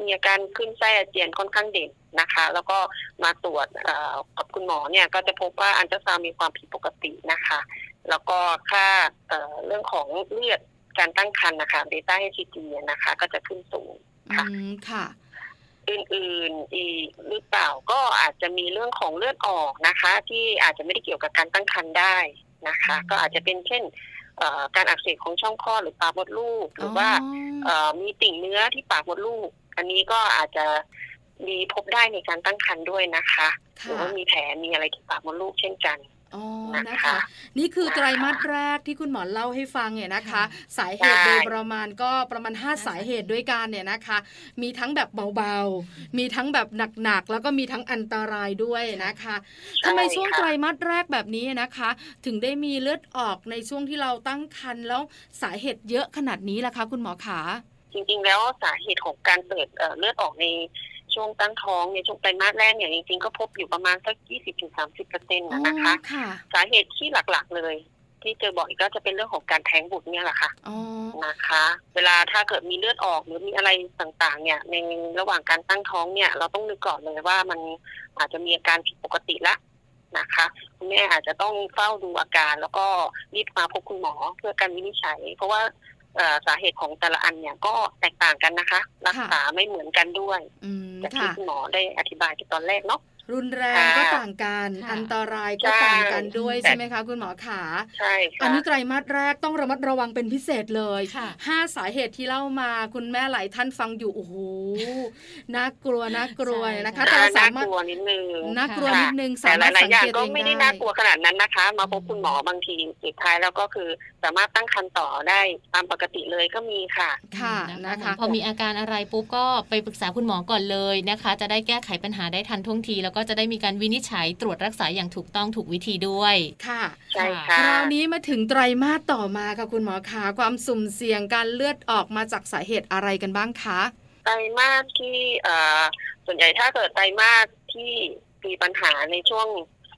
มีอาการขึ้นไส้อาเจียนค่อนข้างเด่น นะคะ แล้วก็มาตรวจเอ่อกับคุณหมอเนี่ยก็จะพบว่าอัลตราซาวด์มีความผิดปกตินะคะ แล้วก็ค่าเอ่อเรื่องของเลือดการตั้งครรภ์นะคะ beta hCG นะคะ ก็จะขึ้นสูง
อื
ค่ะ
มค่ะ
อื่นๆอีกหรือเปล่าก็อาจจะมีเรื่องของเลือดออกนะคะ ที่อาจจะไม่ได้เกี่ยวกับการตั้งครรภ์ได้นะคะ ก็อาจจะเป็นเช่นเอ่อการอักเสบของช่องคลอดหรือปากมดลูก หรือว่าเอ่อมีติ่งเนื้อที่ปากมดลูก อันนี้ก็อาจจะ มีพบได้ในการตั้งครรภ์ด้วยนะคะ หรือ
ค่ะ
ว่ามีแผลมีอะไรที่ปากมดลูกเช่นกัน
อ๋อ
นะ
นะคะคะ นี่คือไตรมาสแรกที่คุณหมอเล่าให้ฟังเนี่ยนะคะ
ค่ะ
สาเหตุ
ใช่
โดยประมาณก็ประมาณ 5 สาเหตุด้วยกันเนี่ยนะคะ มีทั้งแบบเบาๆ มีทั้งแบบหนักๆ แล้วก็มีทั้งอันตรายด้วยนะคะทำไมช่วงไตรมาสแรกแบบนี้นะคะ ถึงได้มีเลือดออกในช่วงที่เราตั้งครรภ์แล้วสาเหตุเยอะขนาดนี้ล่ะคะ คุณหมอขา
จริงๆแล้วสาเหตุของการเกิดเอ่อเลือดออกใน ช่วงตั้งท้องในช่วงไตรมาสแรกเนี่ยจริงๆก็พบอยู่ประมาณสัก 20-30เปอร์เซ็นต์นะคะ
อ๋อค่ะ
สาเหตุที่หลักๆเลย ที่เจอบ่อยก็จะเป็นเรื่องของการแท้งบุตรเนี่ยแหละค่ะ
อ๋อ
นะคะ เวลาถ้าเกิดมีเลือดออกหรือมีอะไรต่างๆ เนี่ย ในระหว่างการตั้งท้องเนี่ย เราต้องนึกก่อนเลยว่ามันอาจจะมีอาการผิดปกติละนะคะคุณแม่อาจจะต้องเฝ้าดูอาการแล้วก็รีบมาพบคุณหมอเพื่อการวินิจฉัย เพราะว่าเอ่อ สาเหตุของแต่ละอันเนี่ยก็แตกต่างกันนะคะ รักษาไม่เหมือนกันด้วย
อืม
จากที่
ค่ะ
คุณหมอได้อธิบายในตอนแรกเนาะ
รุนแรง
ค่ะ
ก็ต่างกัน
ค่ะ
อันตรายก็
ใช่
ต่างกันด้วย
แต่
ใช่ไหมคะ คุณหมอขา
ใช่
อัน
ค่ะ
นี้ไตรมาสแรกต้องระมัดระวังเป็นพิเศษเลย
ค่ะ
ห้าสาเหตุที่เล่ามาคุณแม่หลายท่านฟังอยู่โอ้โหน่ากลัวน่ากลัว
ใช่
นะคะ
ค่ะ
แต่เรา
น่า
สามารถ
กลัวนิดนึง
น่ากลัว
ค่ะ
นิดนึง
แต่
สา
ห
มารถ
ลาย
สั
ๆ
ง
อย่าง
เกต
ก็
เอง
ไม่ได้
ได้
น่ากลัวขนาดนั้นนะคะ มาพบคุณหมอบางทีสุดท้ายแล้วก็คือสามารถตั้งครรภ์ต่อได้ตามปกติเลยก็มีค่ะ
ค่ะ
นะ
นะคะ
พอมีอาการอะไรปุ๊บก็ไปปรึกษาคุณหมอก่อนเลยนะคะ จะได้แก้ไขปัญหาได้ทันท่วงทีแล้วก็จะได้มีการวินิจฉัยตรวจรักษาอย่างถูกต้องถูกวิธีด้วย
ค่ะ
ใช่
ค
ค่ะ
ราวนี้มาถึงไตรมาสต่อมาค่ะคุณหมอขาความสุ่มเสี่ยงการเลือดออกมาจากสาเหตุอะไรกันบ้างคะ
ไตรมาสที่เอ่อส่วนใหญ่ถ้าเกิดไตรมาสที่มีปัญหาในช่วง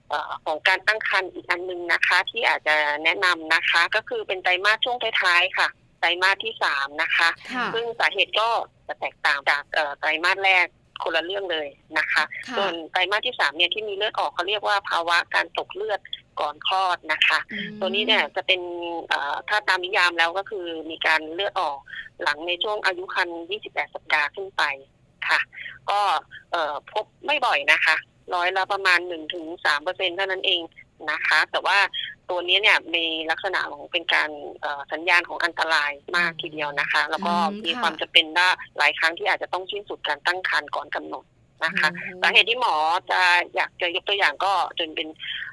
เอ่อของการตั้งครรภ์อีกอันหนึงนะคะ ที่อาจจะแนะนำนะคะ ก็คือเป็นไตรมาสช่วงท้ายๆค่ะไตรมาสที่สามนะคะ
ค่ะ
ซึ่งสาเหตุก็จะแตกต่างจากเอ่อไตรมาสแรก คนละเรื่องเลยนะคะ
ค่ะ
ส่วนไตรมาสที่สามเนี่ยที่มีเลือดออกเขาเรียกว่าภาวะการตกเลือดก่อนคลอดนะคะ
อืม
ตัวนี้เนี่ยจะเป็นเอ่อถ้าตามนิยามแล้วก็คือมีการเลือดออกหลังในช่วงอายุครรภ์28 สัปดาห์ขึ้นไปค่ะ ก็เอ่อพบไม่บ่อยนะคะ ร้อยละประมาณ 1-3เปอร์เซ็นเท่านั้นเอง นะคะ แต่ว่าตัวนี้เนี่ยมีลักษณะของเป็นการเอ่อสัญญาณของอันตรายมากทีเดียวนะคะ แล้วก็
อืม
มี
ค่ะ
ความจะเป็นว่าหลายครั้งที่อาจจะต้องสิ้นสุดการตั้งครรภ์ก่อนกำหนดนะคะสาเหตุที่หมอจะอยากจะยกตัวอย่างก็จนเป็น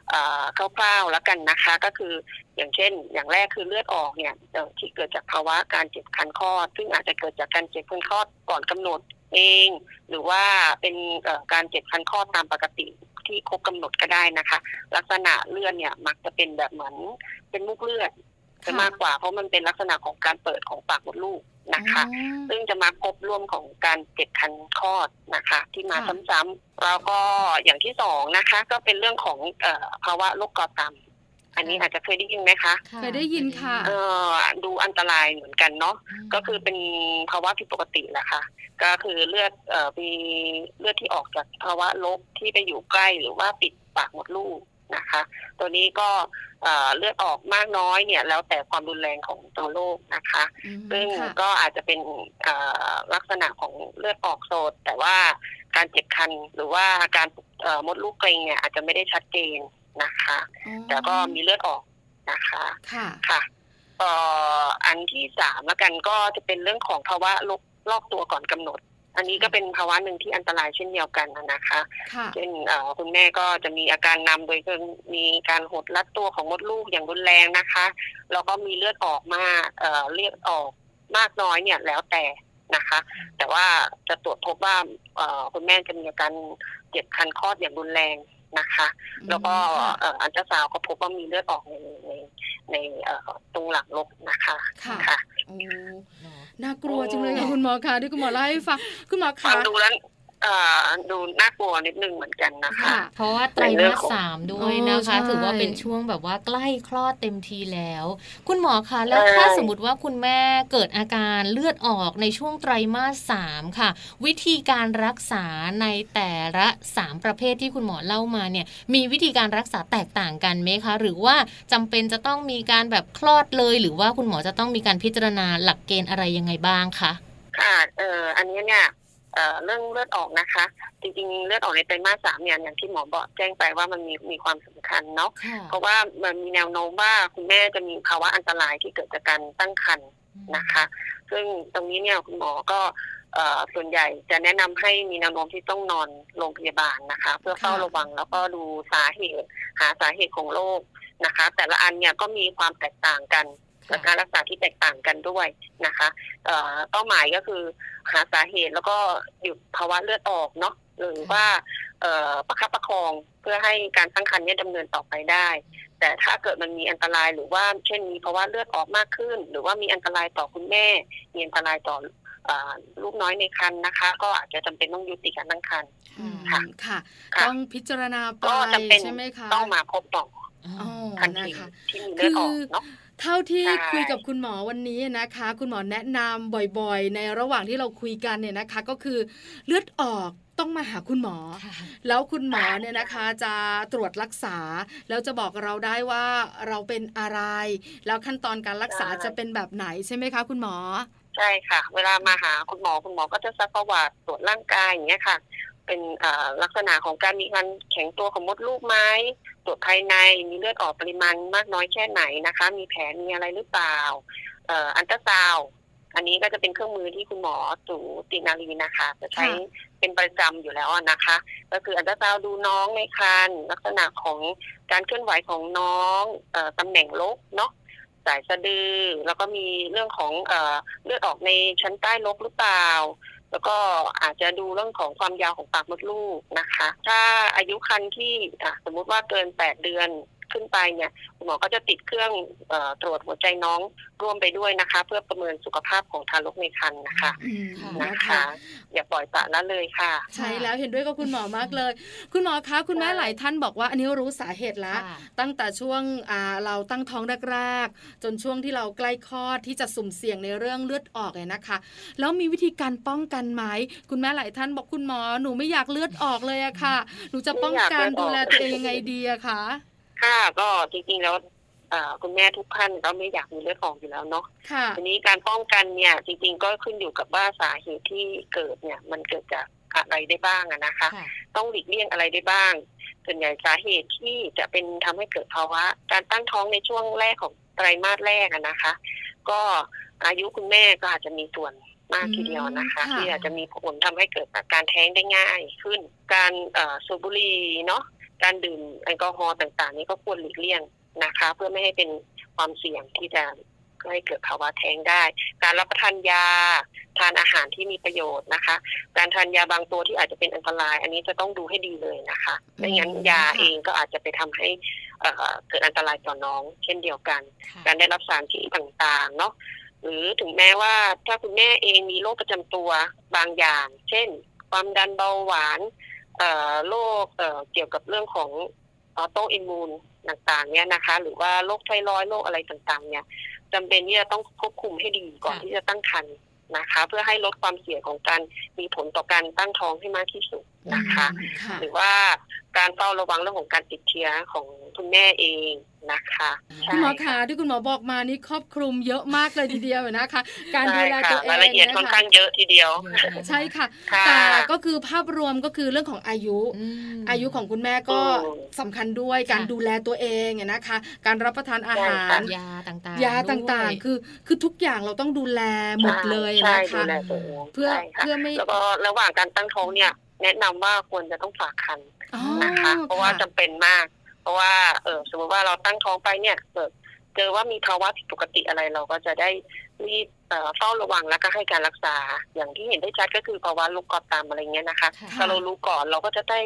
เอ่อคร่าวๆแล้วกันนะคะ ก็คืออย่างเช่น อย่างแรกคือเลือดออกเนี่ยเอ่อที่เกิดจากภาวะการเจ็บคันคลอด ซึ่งอาจจะเกิดจากการเจ็บคันคลอดก่อนกำหนดเอง หรือว่าเป็นเอ่อการเจ็บคันคลอดตามปกติ ที่ครบกำหนดก็ได้นะคะ ลักษณะเลือดเนี่ยมักจะเป็นแบบเหมือนเป็นมุกเลือดจะมากกว่าเพราะมันเป็นลักษณะของการเปิดของปากมดลูกนะคะ
อ๋อ
ซึ่งจะมาพบร่วมของการเจ็บคันคลอดนะคะ ที่มา
ค่ะ
ซ้ำๆแล้วก็อย่างที่สองนะคะ ก็เป็นเรื่องของเอ่อภาวะโรคกอดต่ำ อันนี้อาจจะเคยได้ยินไหมคะ
ค่ะ
เคยได้ยินค่ะ
เออดูอันตรายเหมือนกันเนาะ
ม
ก็คือเป็นภาวะผิดปกติแหละค่ะ ก็คือเลือดเอ่อมีเลือดที่ออกจากภาวะลบที่ไปอยู่ใกล้หรือว่าปิดปากมดลูกนะคะ ตัวนี้ก็เอ่อเลือดออกมากน้อยเนี่ย แล้วแต่ความรุนแรงของตัวโรคนะคะ
อืม
ซึ่ง
ค่ะ
ก็อาจจะเป็นเอ่อลักษณะของเลือดออกโสดแต่ว่าการเจ็บคันหรือว่าการเอ่อมดลูกเกร็งเนี่ยอาจจะไม่ได้ชัดเจน นะคะ
อ๋อ
แต่ก็มีเลือดออกนะคะ
ค่ะ
ค่ะเอ่ออันที่สามแล้วกันก็จะเป็นเรื่องของภาวะลกลอกตัวก่อนกำหนด อันนี้ก็เป็นภาวะหนึ่งที่อันตรายเช่นเดียวกันนะนะคะ
ค่ะ
เช่นเอ่อคุณแม่ก็จะมีอาการนำโดยคือมีการหดรัดตัวของมดลูกอย่างรุนแรงนะคะแล้วก็มีเลือดออกมากเอ่อเลือดออกมากน้อยเนี่ยแล้วแต่นะคะ แต่ว่าจะตรวจพบว่าเอ่อคุณแม่จะมีอาการเจ็บคันคลอดอย่างรุนแรง นะคะ แล้วก็
ค่ะ
เอ่ออันตราซาวด์ก็พบว่ามีเลือดออกในในในเอ่อตรงหลังลกนะคะ
ค่ะ
ค่ะ
โอ้น่ากลัวจังเลยค่ะคุณหมอคะที่คุณหมอเล่าให้ฟังคุณหมอ
ฟั
คะ
งดูแล้วเอ่อ ดูน่ากลัวนิดนึงเหมือนกันนะคะ
ค่ะ
เพราะว่าไตร
ในเรื่
มา
อง
ส
ของ
สามด้วย
โอ้
นะคะ
ใช่
ถือว่าเป็นช่วงแบบว่าใกล้คลอดเต็มทีแล้ว คุณหมอคะแล้ว
ใช่
ถ้าสมมติว่าคุณแม่เกิดอาการเลือดออกในช่วงไตรมาสสามค่ะ วิธีการรักษาในแต่ละสามประเภทที่คุณหมอเล่ามาเนี่ย มีวิธีการรักษาแตกต่างกันไหมคะ หรือว่าจำเป็นจะต้องมีการแบบคลอดเลย หรือว่าคุณหมอจะต้องมีการพิจารณาหลักเกณฑ์อะไรยังไงบ้างคะ
ค่ะเอ่ออันนี้เนี่ย เอ่อเรื่องเลือดออกนะคะ จริงๆเลือดออกในไตรมาสสามเนี่ยอย่างที่หมอบอกแจ้งไปว่ามันมีมีความสำคัญเนาะ
ค่ะ
เพราะว่ามันมีแนวโน้มว่าคุณแม่จะมีภาวะอันตรายที่เกิดจากการตั้งครรภ์นะคะ ซึ่งตรงนี้เนี่ยคุณหมอก็เอ่อส่วนใหญ่จะแนะนำให้มีแนวโน้มที่ต้องนอนโรงพยาบาลนะคะ เพื่อเฝ้าระวังแล้วก็ดูสาเหตุ หาสาเหตุของโรคนะคะ แต่ละอันเนี่ยก็มีความแตกต่างกันและ การรักษาที่แตกต่างกันด้วยนะคะเอ่อเป้าหมายก็คือหาสาเหตุแล้วก็หยุดภาวะเลือดออกเนาะหรือว่าเอ่อประคับประคองเพื่อให้การตั้งครรภ์เนี่ยดำเนินต่อไปได้ แต่ถ้าเกิดมันมีอันตรายหรือว่าเช่นมีภาวะเลือดออกมากขึ้น หรือว่ามีอันตรายต่อคุณแม่ มีอันตรายต่อเอ่อลูกน้อยในครรภ์นะคะ ก็อาจจะจำเป็นต้องยุติการตั้งครรภ์
อืม
ค่ะ
ค่ะ
ค่ะ
ต้องพิจารณาไป
ก็จำเป็น
ใช่ไหมคะ
ต้องมาพบหมอ
อ๋อ
ทัน
นะ
ที
คะ
ที่มีเลือดออกเนาะ
เท่าที่
ใช่
คุยกับคุณหมอวันนี้นะคะ คุณหมอแนะนำบ่อยๆ ในระหว่างที่เราคุยกันเนี่ยนะคะ ก็คือเลือดออกต้องมาหาคุณหมอ
ค่ะ
แล้วคุณหมอเนี่ยนะคะจะตรวจรักษา แล้วจะบอกเราได้ว่าเราเป็นอะไร แล้วขั้นตอนการรักษาจะเป็นแบบไหนใช่ไหมคะ คุณหมอ
ใช่ค่ะ เวลามาหาคุณหมอคุณหมอก็จะซักประวัติตรวจร่างกายอย่างเงี้ยค่ะ เป็นเอ่อลักษณะของการมีการแข็งตัวของมดลูกไหมตรวจภายในมีเลือดออกปริมาณมากน้อยแค่ไหนนะคะ มีแผลมีอะไรหรือเปล่าเอ่ออันตราซาวด์อันนี้ก็จะเป็นเครื่องมือที่คุณหมอสูตินารีนะคะ จะใช้
ค่ะ
เป็นประจำอยู่แล้วอะนะคะ ก็คืออันตราซาวด์ดูน้องในครรภ์ลักษณะของการเคลื่อนไหวของน้องเอ่อตำแหน่งลกเนาะสายสะดือ แล้วก็มีเรื่องของเอ่อเลือดออกในชั้นใต้ลกหรือเปล่า แล้วก็อาจจะดูเรื่องของความยาวของปากมดลูกนะคะ ถ้าอายุครรภ์ที่สมมุติว่าเกิน 8 เดือน ขึ้นไปเนี่ยคุณหมอก็จะติดเครื่องเออตรวจหัวใจน้องร่วมไปด้วยนะคะ เพื่อประเมินสุขภาพของทารกในครรภ์นะคะ
อืม
ค่ะ
นะ
นะคะ
คะ อย่าปล่อยปละละเลยค่ะ
ใช่แล้วเห็นด้วยกับคุณหมอมากเลย คุณหมอคะคุณแม่หลายท่านบอกว่าอันนี้รู้สาเหตุแล้ว
ค่ะ
ตั้งแต่ช่วงอ่าเราตั้งท้องแรกๆจนช่วงที่เราใกล้คลอดที่จะสุ่มเสี่ยงในเรื่องเลือดออกเนี่ยนะคะ แล้วมีวิธีการป้องกันไหมคุณแม่หลายท่านบอกคุณหมอหนูไม่อยากเลือดออกเลยอะค่ะหนูจะป้องกัน
ไม่อยากเลือดออก
ดูแลตัวเองยังไงดีอะคะ
ค่ะก็จริงๆแล้วเอ่อคุณแม่ทุกท่านก็ไม่อยากมีเลือดออกอยู่แล้วเนาะ
ค่ะ
ทีนี้การป้องกันเนี่ยจริงๆก็ขึ้นอยู่กับว่าสาเหตุที่เกิดเนี่ย มันเกิดจากอะไรได้บ้างอะนะคะ
ค่ะ
ต้องหลีกเลี่ยงอะไรได้บ้าง ส่วนใหญ่สาเหตุที่จะเป็นทำให้เกิดภาวะ การตั้งท้องในช่วงแรกของไตรมาสแรกอะนะคะ ก็อายุคุณแม่ก็อาจจะมีส่วนมากทีเดียวนะคะ
อืมค่ะ
ที่อาจจะมีผลทำให้เกิดอาการแท้งได้ง่ายขึ้น การเอ่อสูบบุหรี่เนาะ การดื่มแอลกอฮอล์ต่างๆ นี้ก็ควรหลีกเลี่ยงนะคะ เพื่อไม่ให้เป็นความเสี่ยงที่จะให้เกิดภาวะแท้งได้ การรับประทานยาทานอาหารที่มีประโยชน์นะคะ การทานยาบางตัวที่อาจจะเป็นอันตราย อันนี้จะต้องดูให้ดีเลยนะคะไม่งั้นยาเองก็อาจจะไปทำให้เอ่อเกิดอันตรายต่อน้อง เช่นเดียวกัน
ค่ะ
การได้รับสารพิษต่างๆ เนาะหรือถึงแม้ว่าถ้าคุณแม่เองมีโรคประจำตัวบางอย่าง เช่น ความดันเบาหวานเอ่อ โรคเอ่อเกี่ยวกับเรื่องของออโตอิมมูนต่างๆ เนี่ยนะคะ หรือว่าโรคไทรอยด์โรคอะไรต่างๆ เนี่ยจำเป็นที่จะต้องควบคุมให้ดีก่อน
ค่ะ
ที่จะตั้งครรภ์นะคะ เพื่อให้ลดความเสี่ยงของการมีผลต่อการตั้งท้องให้มากที่สุดนะคะ
อืมค่ะ
หรือว่าการเฝ้าระวังเรื่องของการติดเชื้อของคุณแม่เอง นะคะใช่
คุณหมอขาที่คุณหมอบอกมานี่ครอบคลุมเยอะมากเลยทีเดียวนะคะ การดู
ใช่
แล
ค่ะ
ตัวเอง
รายละเอียดค่อนข้างเยอะทีเดียว
เยอะนะคะ
ใช่ค่ะ
ค่ะ
แต่ก็คือภาพรวมก็คือเรื่องของอายุ
อืม
อายุของคุณแม่ก็
อืม
สำคัญด้วยการ
ค่ะ
ดูแลตัวเองเนี่ยนะคะ การรับประทานอาหาร
ใช่ค่ะ
ยาต่างๆ
ยาต่าง
ด้วย
ๆคือคือทุกอย่างเราต้องดูแลหมดเลย
ใช่
นะ
ดู
คะ
แลตัวเอง
เพื่อ
ใช่ค่ะ
เพื่อไม่
แล้วก็ระหว่างการตั้งท้องเนี่ย แนะนำว่าควรจะต้องฝากคัน
อ๋อ
นะคะ เพราะว่าจำเป็นมาก เพราะว่าเออสมมติว่าเราตั้งท้องไปเนี่ยเกิดเจอว่ามีภาวะผิดปกติอะไรเราก็จะได้รีบเอ่อเฝ้าระวังแล้วก็ให้การรักษา อย่างที่เห็นได้ชัดก็คือภาวะลูกกอดตามอะไรเงี้ยนะคะ
ค่ะ
ถ้าเรารู้ก่อนเราก็จะได้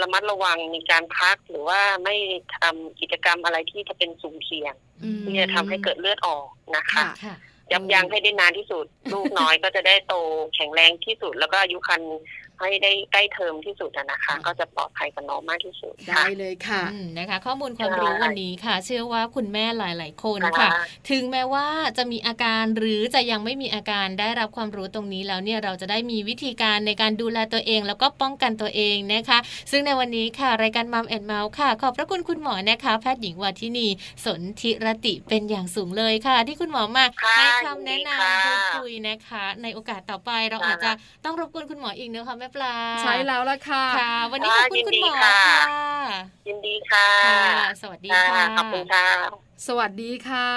ระมัดระวังมีการพักหรือว่าไม่ทำกิจกรรมอะไรที่จะเป็นสุ่มเสี่ยง
อืม
ที่จะทำให้เกิดเลือดออกนะคะ
ค่ะ
ค่ะ
ยับยั้งให้ได้นานที่สุด ลูกน้อยก็จะได้โตแข็งแรงที่สุด แล้วก็อายุครรภ์ให้ได้ใกล้เทอมที่สุดอะนะคะ ก็จะปลอดภัยกับน้องมากที่สุด
ได้
ค่ะ
เลยค่ะ
อืมนะคะ ข้อมูลความรู้
ใช่
วันนี้ค่ะ เชื่อว่าคุณแม่หลาย ๆ คน
ค่ะ
ค่ะ ถึงแม้ว่าจะมีอาการหรือจะยังไม่มีอาการได้รับความรู้ตรงนี้แล้วเนี่ยเราจะได้มีวิธีการในการดูแลตัวเอง แล้วก็ป้องกันตัวเองนะคะ ซึ่งในวันนี้ค่ะรายการมัมแอนเมาส์ค่ะ ขอบพระคุณคุณหมอนะคะ แพทย์หญิงวาทินีสนธิรติเป็นอย่างสูงเลยค่ะ ที่คุณหมอมา
ค่ะ
ให้คำแนะ
ยินดีค่ะ
นำพูดคุยนะคะ ในโอกาสต่อไปเรา
ค่ะ
อาจจะต้องรบกวนคุณหมออีกนะคะแม่ปลา
ใช้แล้วละค่ะ
ค่ะ วันนี้ขอบคุณ
ยิน
คุณ
ดี
หมอ
ค่ะ
ค่ะ
ยินดีค่ะ
ค่ะ สวัสดีค่ะ
ขอบคุณค่ะ
สวัสดีค่ะ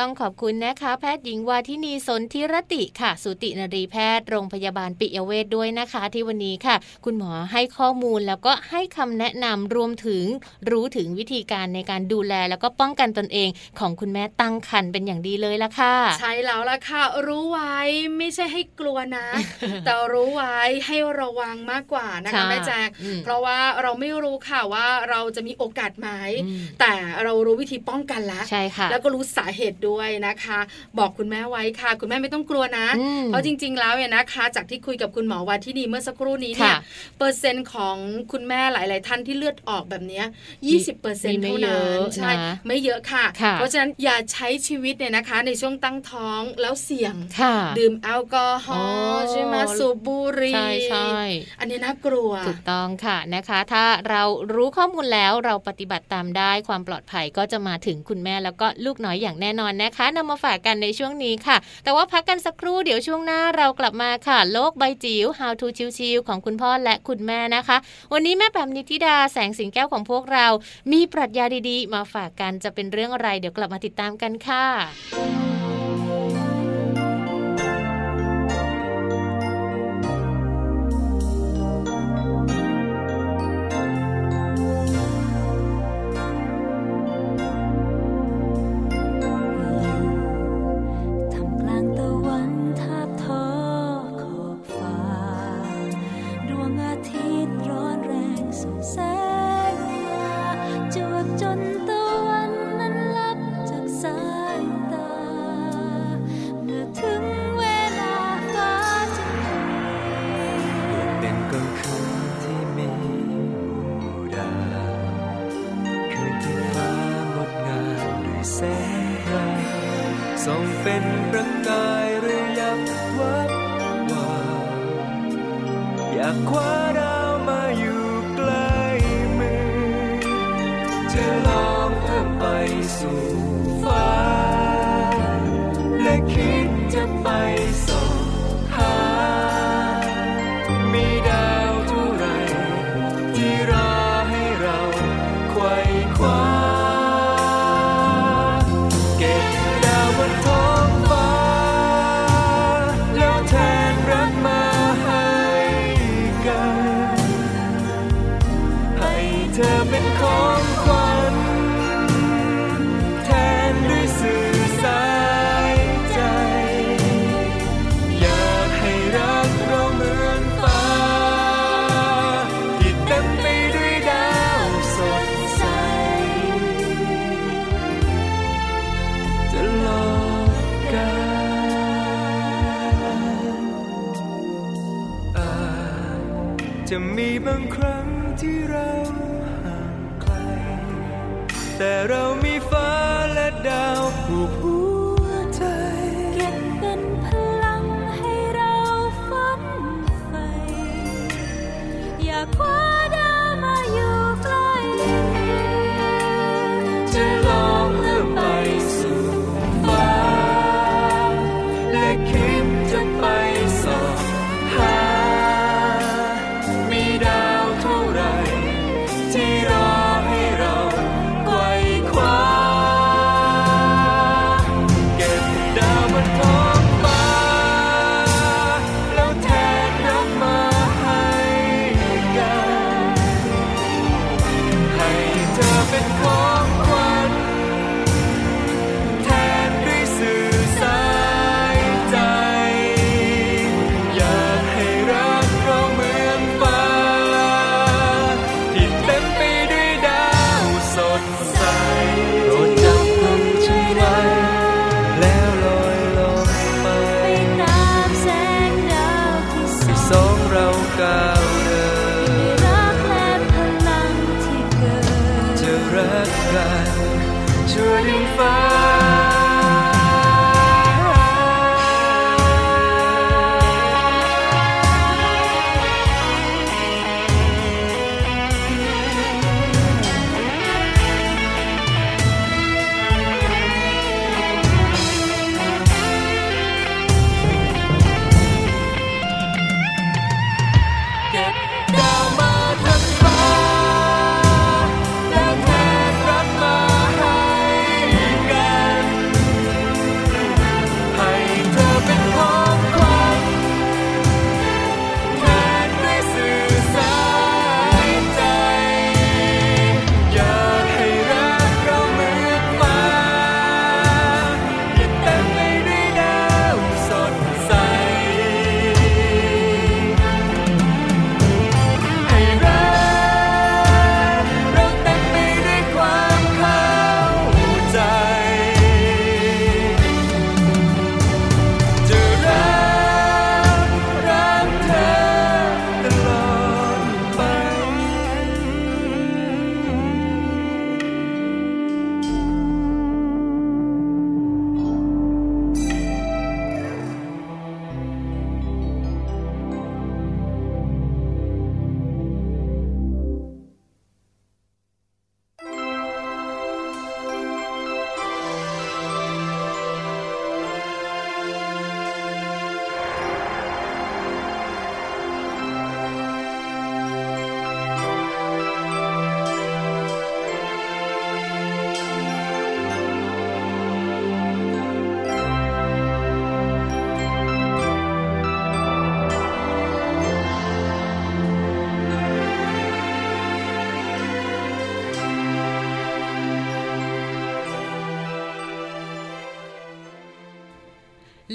ต้องขอบคุณนะคะ แพทย์หญิงวาทินีสนธิรติค่ะสูตินรีแพทย์โรงพยาบาลปิยเวทด้วยนะคะ ที่วันนี้ค่ะ คุณหมอให้ข้อมูลแล้วก็ให้คำแนะนำรวมถึงรู้ถึงวิธีการในการดูแล แล้วก็ป้องกันตนเองของคุณแม่ตั้งครรภ์เป็นอย่างดีเลยละค่ะ
ใช่แล้วล่ะค่ะ รู้ไว้ไม่ใช่ให้กลัวนะ แต่รู้ไว้ให้ระวังมากกว่านะคะ
ค่ะ
แม่แจง
อืม
เพราะว่าเราไม่รู้ค่ะว่าเราจะมีโอกาสไหม
อืม
แต่เรารู้วิธีป้องกันแล้ว
ใช่ค่ะ
แล้วก็รู้สาเหตุด้วยนะคะ บอกคุณแม่ไว้ค่ะ คุณแม่ไม่ต้องกลัวนะ
อืม
เพราะจริง ๆ แล้วเนี่ยนะคะ จากที่คุยกับคุณหมอวันที่ดีเมื่อสักครู่นี้เนี่ย
ค่ะ
เปอร์เซ็นต์ของคุณแม่หลาย ๆ ท่านที่เลือดออกแบบเนี้ยี่สิบเปอร์เซ็นต์
มี
เท่า
ไม่เย
นั้
อะ
นใช่
นะ
ไม่เยอะค่ะ
ค่ะ
เพราะฉะนั้นอย่าใช้ชีวิตเนี่ยนะคะ ในช่วงตั้งท้องแล้วเสี่ยง
ค่ะ
ดื่มแอลกอฮอ
อ๋
ล์
อ
ใช่ไหมสูบบุหรี่
ใช่ใช่
อันนี้น่ากลัว
ถูกต้องค่ะนะคะ ถ้าเรารู้ข้อมูลแล้วเราปฏิบัติตามได้ความปลอดภัยก็จะมาถึงคุณแม่แล้วก็ลูกน้อยอย่างแน่นอนนะคะนำมาฝากกันในช่วงนี้ค่ะ แต่ว่าพักกันสักครู่เดี๋ยวช่วงหน้าเรากลับมาค่ะ โลกใบจิ๋ว How to ชิวๆของคุณพ่อและคุณแม่นะคะ วันนี้แม่แปมนิติดาแสงสิงแก้วของพวกเรา มีปรัชญาดีๆ มาฝากกันจะเป็นเรื่องอะไร เดี๋ยวกลับมาติดตามกันค่ะ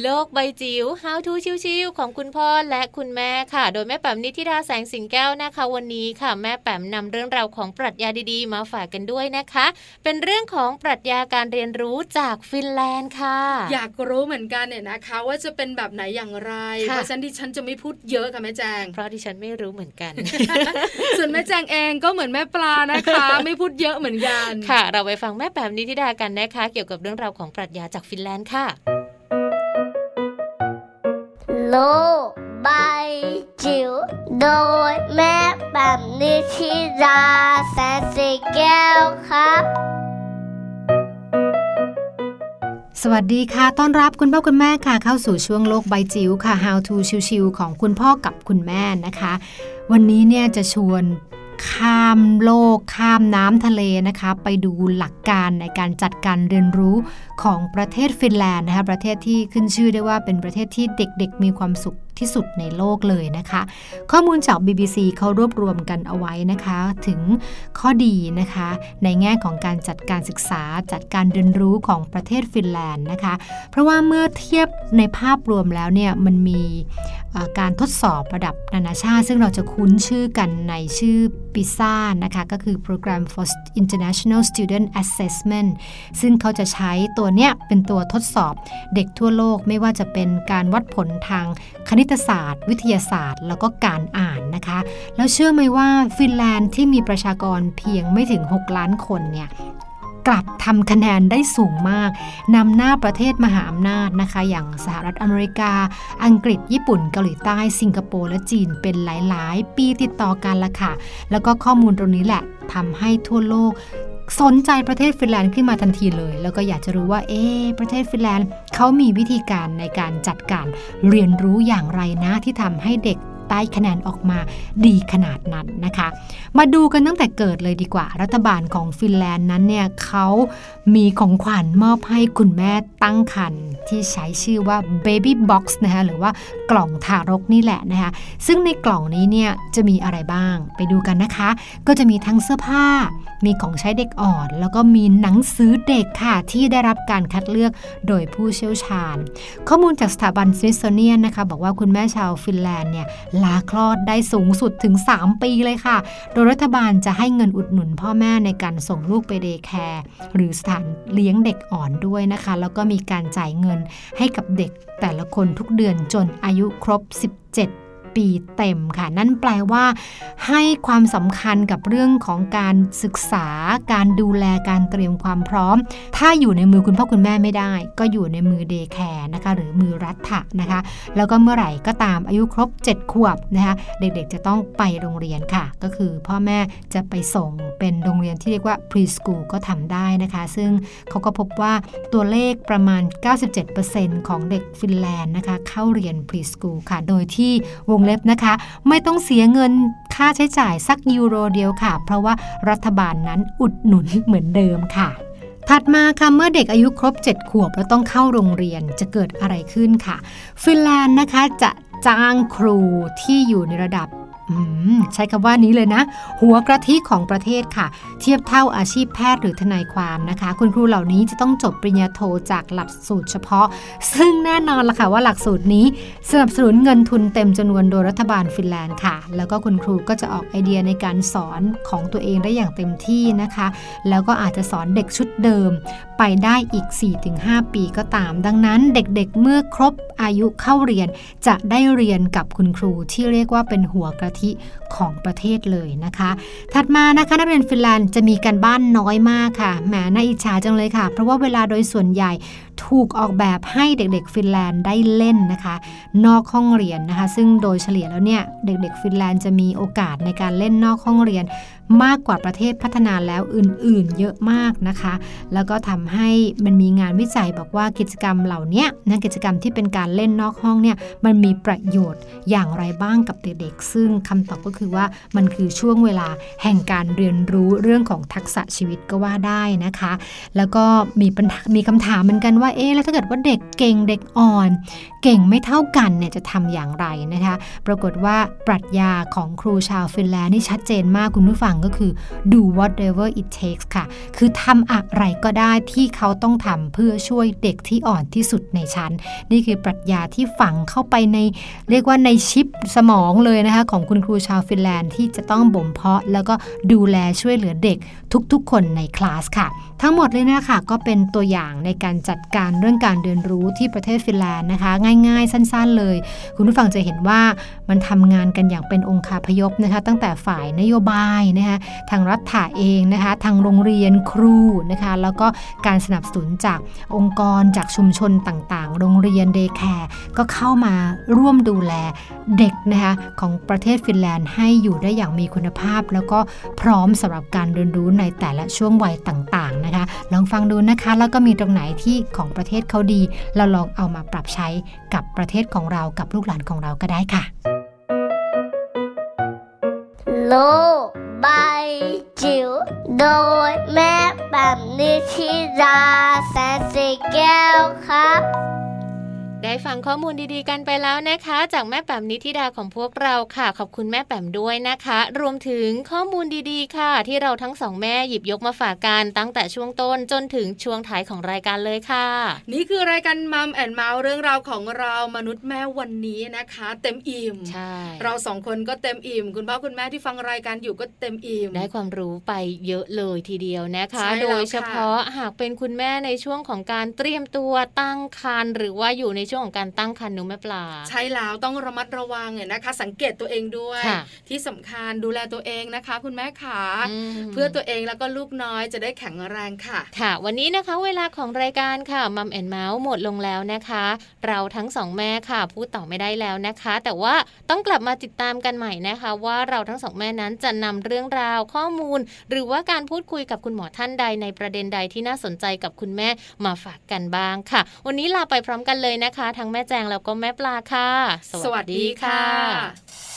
โลกใบ
จิ๋ว How to ชิวๆของคุณพ่อและคุณแม่ค่ะ โดยแม่แป๋มนิธิดาแสงสิงแก้วนะคะ วันนี้ค่ะ แม่แป๋มนำเรื่องราวของปรัชญาดีๆ มาฝากกันด้วยนะคะ เป็นเรื่องของปรัชญาการเรียนรู้จากฟินแลนด์ค่ะ
อยากรู้เหมือนกันเนี่ยนะคะ ว่าจะเป็นแบบไหนอย่างไร
ค่ะ
เพราะฉะนั้นดิฉันจะไม่พูดเยอะค่ะแม่แจง
เพราะดิฉันไม่รู้เหมือนกัน
ส่วนแม่แจงเองก็เหมือนแม่ปลานะคะ ไม่พูดเยอะเหมือนกัน
ค่ะ เราไปฟังแม่แป๋มนิธิดากันนะคะ เกี่ยวกับเรื่องราวของปรัชญาจากฟินแลนด์ค่ะ
โลกใบจิ๋วโดยแม่แบบนิชิราแสนสีแก้วครับ
สวัสดีค่ะ ต้อนรับคุณพ่อคุณแม่ค่ะ เข้าสู่ช่วงโลกใบจิ๋วค่ะ How to ชิวๆของคุณพ่อกับคุณแม่นะคะ วันนี้เนี่ยจะชวน ข้ามโลกข้ามน้ำทะเลนะคะ ไปดูหลักการในการจัดการเรียนรู้ของประเทศฟินแลนด์นะคะประเทศที่ขึ้นชื่อได้ว่าเป็นประเทศที่เด็กๆ มีความสุข ที่สุดในโลกเลยนะคะ ข้อมูลจาก BBC เขารวบรวมกันเอาไว้นะคะ ถึงข้อดีนะคะ ในแง่ของการจัดการศึกษาจัดการเรียนรู้ของประเทศฟินแลนด์นะคะ เพราะว่าเมื่อเทียบในภาพรวมแล้วเนี่ยมันมีการทดสอบระดับนานาชาติ ซึ่งเราจะคุ้นชื่อกันในชื่อปิซ่านะคะ ก็คือ Program for International Student Assessment ซึ่งเขาจะใช้ตัวเนี้ยเป็นตัวทดสอบเด็กทั่วโลกไม่ว่าจะเป็นการวัดผลทางคณิตศาสตร์ วิทยาศาสตร์ แล้วก็การอ่านนะคะ แล้วเชื่อไหมว่าฟินแลนด์ที่มีประชากรเพียงไม่ถึง 6 ล้านคนเนี่ยกลับทำคะแนนได้สูงมากนำหน้าประเทศมหาอำนาจนะคะ อย่างสหรัฐอเมริกา อังกฤษ ญี่ปุ่น เกาหลีใต้ สิงคโปร์ และจีนเป็นหลาย ๆ ปีติดต่อกันละค่ะ แล้วก็ข้อมูลตรงนี้แหละทำให้ทั่วโลก สนใจประเทศฟินแลนด์ขึ้นมาทันทีเลย แล้วก็อยากจะรู้ว่า เอ๊ประเทศฟินแลนด์เขามีวิธีการในการจัดการเรียนรู้อย่างไรนะที่ทำให้เด็กได้คะแนนออกมาดีขนาดนั้นนะคะ มาดูกันตั้งแต่เกิดเลยดีกว่า รัฐบาลของฟินแลนด์นั้นเนี่ยเขา มีของขวัญมอบให้คุณแม่ตั้งครรภ์ที่ใช้ชื่อว่า baby box นะคะหรือว่ากล่องทารกนี่แหละนะคะซึ่งในกล่องนี้เนี่ยจะมีอะไรบ้างไปดูกันนะคะ ก็จะมีทั้งเสื้อผ้า มีของใช้เด็กอ่อน แล้วก็มีหนังสือเด็กค่ะ ที่ได้รับการคัดเลือกโดยผู้เชี่ยวชาญ ข้อมูลจากสถาบัน Smithsonian นะคะ บอกว่าคุณแม่ชาวฟินแลนด์เนี่ยลาคลอดได้สูงสุดถึง 3 ปีเลยค่ะ โดยรัฐบาลจะให้เงินอุดหนุนพ่อแม่ในการส่งลูกไป daycare หรือสถานเลี้ยงเด็กอ่อนด้วยนะคะ แล้วก็มีการจ่ายเงินให้กับเด็กแต่ละคนทุกเดือนจนอายุครบ 17 ปีเต็มค่ะ นั่นแปลว่า ให้ความสำคัญกับเรื่องของการศึกษา การดูแลการเตรียมความพร้อม ถ้าอยู่ในมือคุณพ่อคุณแม่ไม่ได้ ก็อยู่ในมือเดย์แคร์นะคะ หรือมือรัฐะนะคะ แล้วก็เมื่อไหร่ก็ตามอายุครบ 7 ขวบนะคะ เด็กๆจะต้องไปโรงเรียนค่ะ ก็คือพ่อแม่จะไปส่งเป็นโรงเรียนที่เรียกว่า preschool ก็ทำได้นะคะ ซึ่งเขาก็พบว่าตัวเลขประมาณ 97%ของเด็กฟินแลนด์นะคะ เข้าเรียน preschool ค่ะ โดยที่วงเล็บนะคะ ไม่ต้องเสียเงินค่าใช้จ่ายสักยูโรเดียวค่ะ เพราะว่ารัฐบาลนั้นอุดหนุนเหมือนเดิมค่ะ ถัดมาค่ะเมื่อเด็กอายุครบ 7 ขวบแล้วต้องเข้าโรงเรียนจะเกิดอะไรขึ้นค่ะ ฟินแลนด์นะคะจะจ้างครูที่อยู่ในระดับ ใช้คำว่านี้เลยนะ หัวกระทิของประเทศค่ะ เทียบเท่าอาชีพแพทย์หรือทนายความนะคะ คุณครูเหล่านี้จะต้องจบปริญญาโทจากหลักสูตรเฉพาะ ซึ่งแน่นอนละค่ะว่าหลักสูตรนี้ สนับสนุนเงินทุนเต็มจำนวนโดยรัฐบาลฟินแลนด์ค่ะ แล้วก็คุณครูก็จะออกไอเดียในการสอนของตัวเองได้อย่างเต็มที่นะคะ แล้วก็อาจจะสอนเด็กชุดเดิม ไปได้อีก 4-5 ปีก็ตาม ดังนั้นเด็กๆเมื่อครบอายุเข้าเรียน จะได้เรียนกับคุณครูที่เรียกว่าเป็นหัวกระธิของประเทศเลยนะคะ ถัดมานะคะนักเรียนฟินแลนด์จะมีการบ้านน้อยมากค่ะแหมน่าอิจฉาจังเลยค่ะ เพราะว่าเวลาโดยส่วนใหญ่ถูกออกแบบให้เด็กๆ ฟินแลนด์ได้เล่นนะคะ นอกห้องเรียนนะคะ ซึ่งโดยเฉลี่ยแล้วเนี่ยเด็กๆ ฟินแลนด์จะมีโอกาสในการเล่นนอกห้องเรียน มากกว่าประเทศพัฒนาแล้วอื่นๆ เยอะมากนะคะ แล้วก็ทำให้มันมีงานวิจัยบอกว่ากิจกรรมเหล่านี้นะกิจกรรมที่เป็นการเล่นนอกห้องเนี่ยมันมีประโยชน์อย่างไรบ้างกับเด็กๆ ซึ่งคำตอบก็คือว่ามันคือช่วงเวลาแห่งการเรียนรู้เรื่องของทักษะชีวิตก็ว่าได้นะคะ แล้วก็มีปัญหามีคำถามเหมือนกันว่าเอ๊ะแล้วถ้าเกิดว่าเด็กเก่งเด็กอ่อน เก่งไม่เท่ากันเนี่ยจะทำอย่างไรนะคะ ปรากฏว่าปรัชญาของครูชาวฟินแลนด์นี่ชัดเจนมากคุณผู้ฟังก็คือ do whatever it takes ค่ะ คือทำอะไรก็ได้ที่เขาต้องทำเพื่อช่วยเด็กที่อ่อนที่สุดในชั้น นี่คือปรัชญาที่ฝังเข้าไปใน เรียกว่าในชิปสมองเลยนะคะ ของคุณครูชาวฟินแลนด์ที่จะต้องบ่มเพาะ แล้วก็ดูแลช่วยเหลือเด็กทุกๆ คนในคลาสค่ะ ทั้งหมดเลยนะคะก็เป็นตัวอย่างในการจัดการเรื่องการเรียนรู้ที่ประเทศฟินแลนด์นะคะง่ายๆ สั้นๆเลย คุณผู้ฟังจะเห็นว่ามันทำงานกันอย่างเป็นองค์คาพยพนะคะ ตั้งแต่ฝ่ายนโยบายนะคะทางรัฐเองนะคะ ทางโรงเรียนครูนะคะ แล้วก็การสนับสนุนจากองค์กรจากชุมชนต่างๆ โรงเรียน daycare ก็เข้ามาร่วมดูแลเด็กนะคะของประเทศฟินแลนด์ให้อยู่ได้อย่างมีคุณภาพ แล้วก็พร้อมสำหรับการเรียนรู้ในแต่ละช่วงวัยต่างๆนะคะ ลองฟังดูนะคะ แล้วก็มีตรงไหนที่ของประเทศเขาดี เราลองเอามาปรับใช้กับประเทศของเรากับลูกหลานของเราก็ได้ค่ะ
โลกใบจิ๋วโดยแม่แบบนิชิราแสนสีแก้วครับ
ได้ฟังข้อมูลดีๆกันไปแล้วนะคะ จากแม่แป๋มนิธิดาของพวกเราค่ะ ขอบคุณแม่แป๋มด้วยนะคะ รวมถึงข้อมูลดีๆ ค่ะ ที่เราทั้งสองแม่หยิบยกมาฝากกันตั้งแต่ช่วงต้นจนถึงช่วงท้ายของรายการเลยค่ะ
นี่คือรายการมัมแอนเมาส์เรื่องราวของเรามนุษย์แม่วันนี้นะคะ เต็มอิ่ม
ใช่
เราสองคนก็เต็มอิ่ม คุณพ่อคุณแม่ที่ฟังรายการอยู่ก็เต็มอิ่ม
ได้ความรู้ไปเยอะเลยทีเดียวนะคะ
ใช่แล้ว
โดยเฉพาะหากเป็นคุณแม่ในช่วงของการเตรียมตัวตั้งครรภ์หรือว่าอยู่ในช่วงของการตั้งครรภ์หนูแม่ปลา
ใช่แล้วต้องระมัดระวังเนี่ยนะคะ สังเกตตัวเองด้วย
ค่ะ
ที่สำคัญดูแลตัวเองนะคะ คุณแม่ขา
อืม
เพื่อตัวเองแล้วก็ลูกน้อยจะได้แข็งแรงค่ะ
ค่ะ วันนี้นะคะเวลาของรายการค่ะมัมแอนเมาส์หมดลงแล้วนะคะ เราทั้งสองแม่ค่ะ พูดต่อไม่ได้แล้วนะคะ แต่ว่าต้องกลับมาติดตามกันใหม่นะคะ ว่าเราทั้งสองแม่นั้นจะนำเรื่องราวข้อมูล หรือว่าการพูดคุยกับคุณหมอท่านใดในประเด็นใดที่น่าสนใจกับคุณแม่มาฝากกันบ้างค่ะ วันนี้ลาไปพร้อมกันเลยนะคะทั้งแม่แจงแล้วก็แม่ปลาค่ะ
สวัสดีค่ะ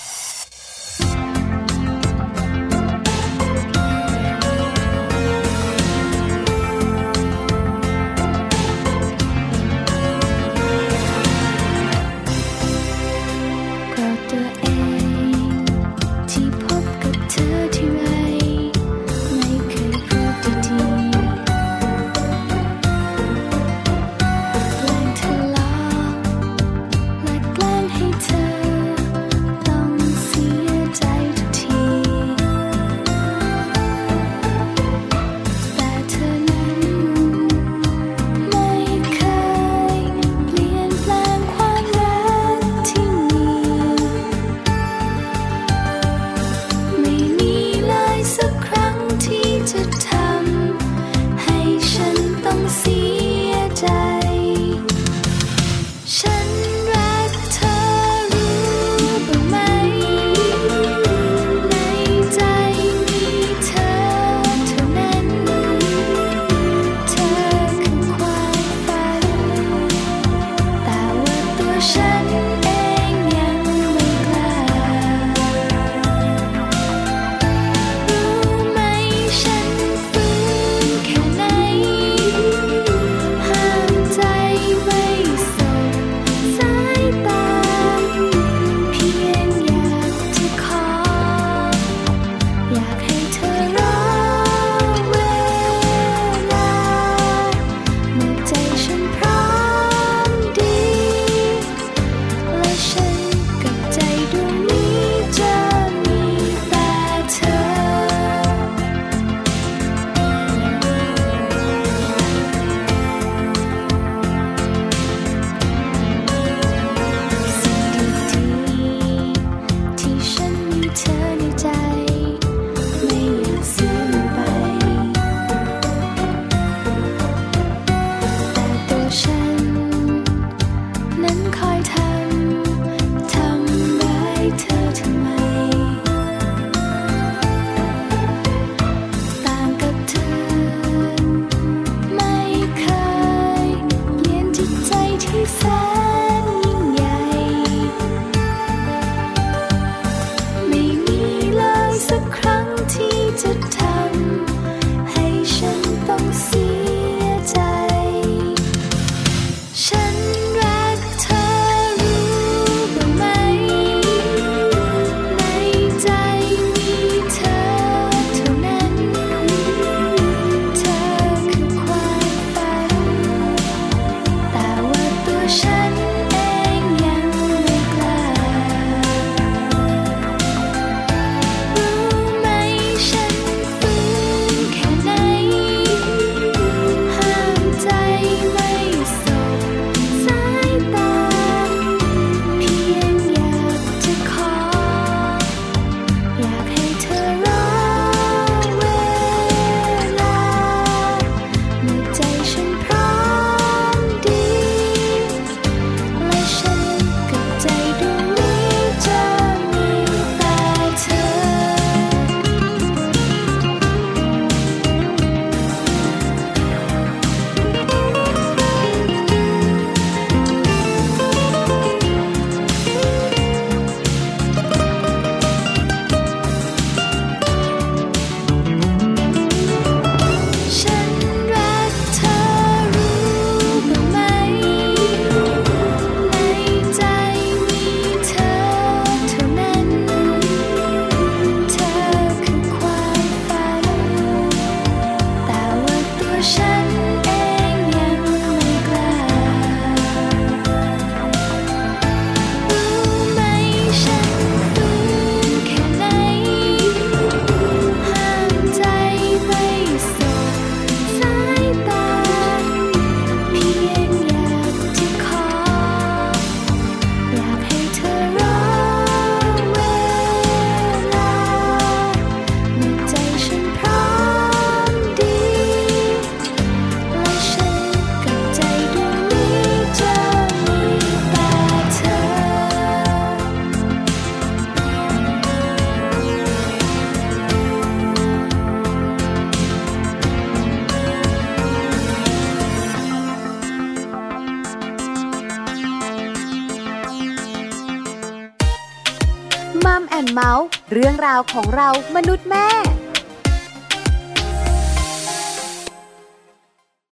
ของเรามนุษย์แม่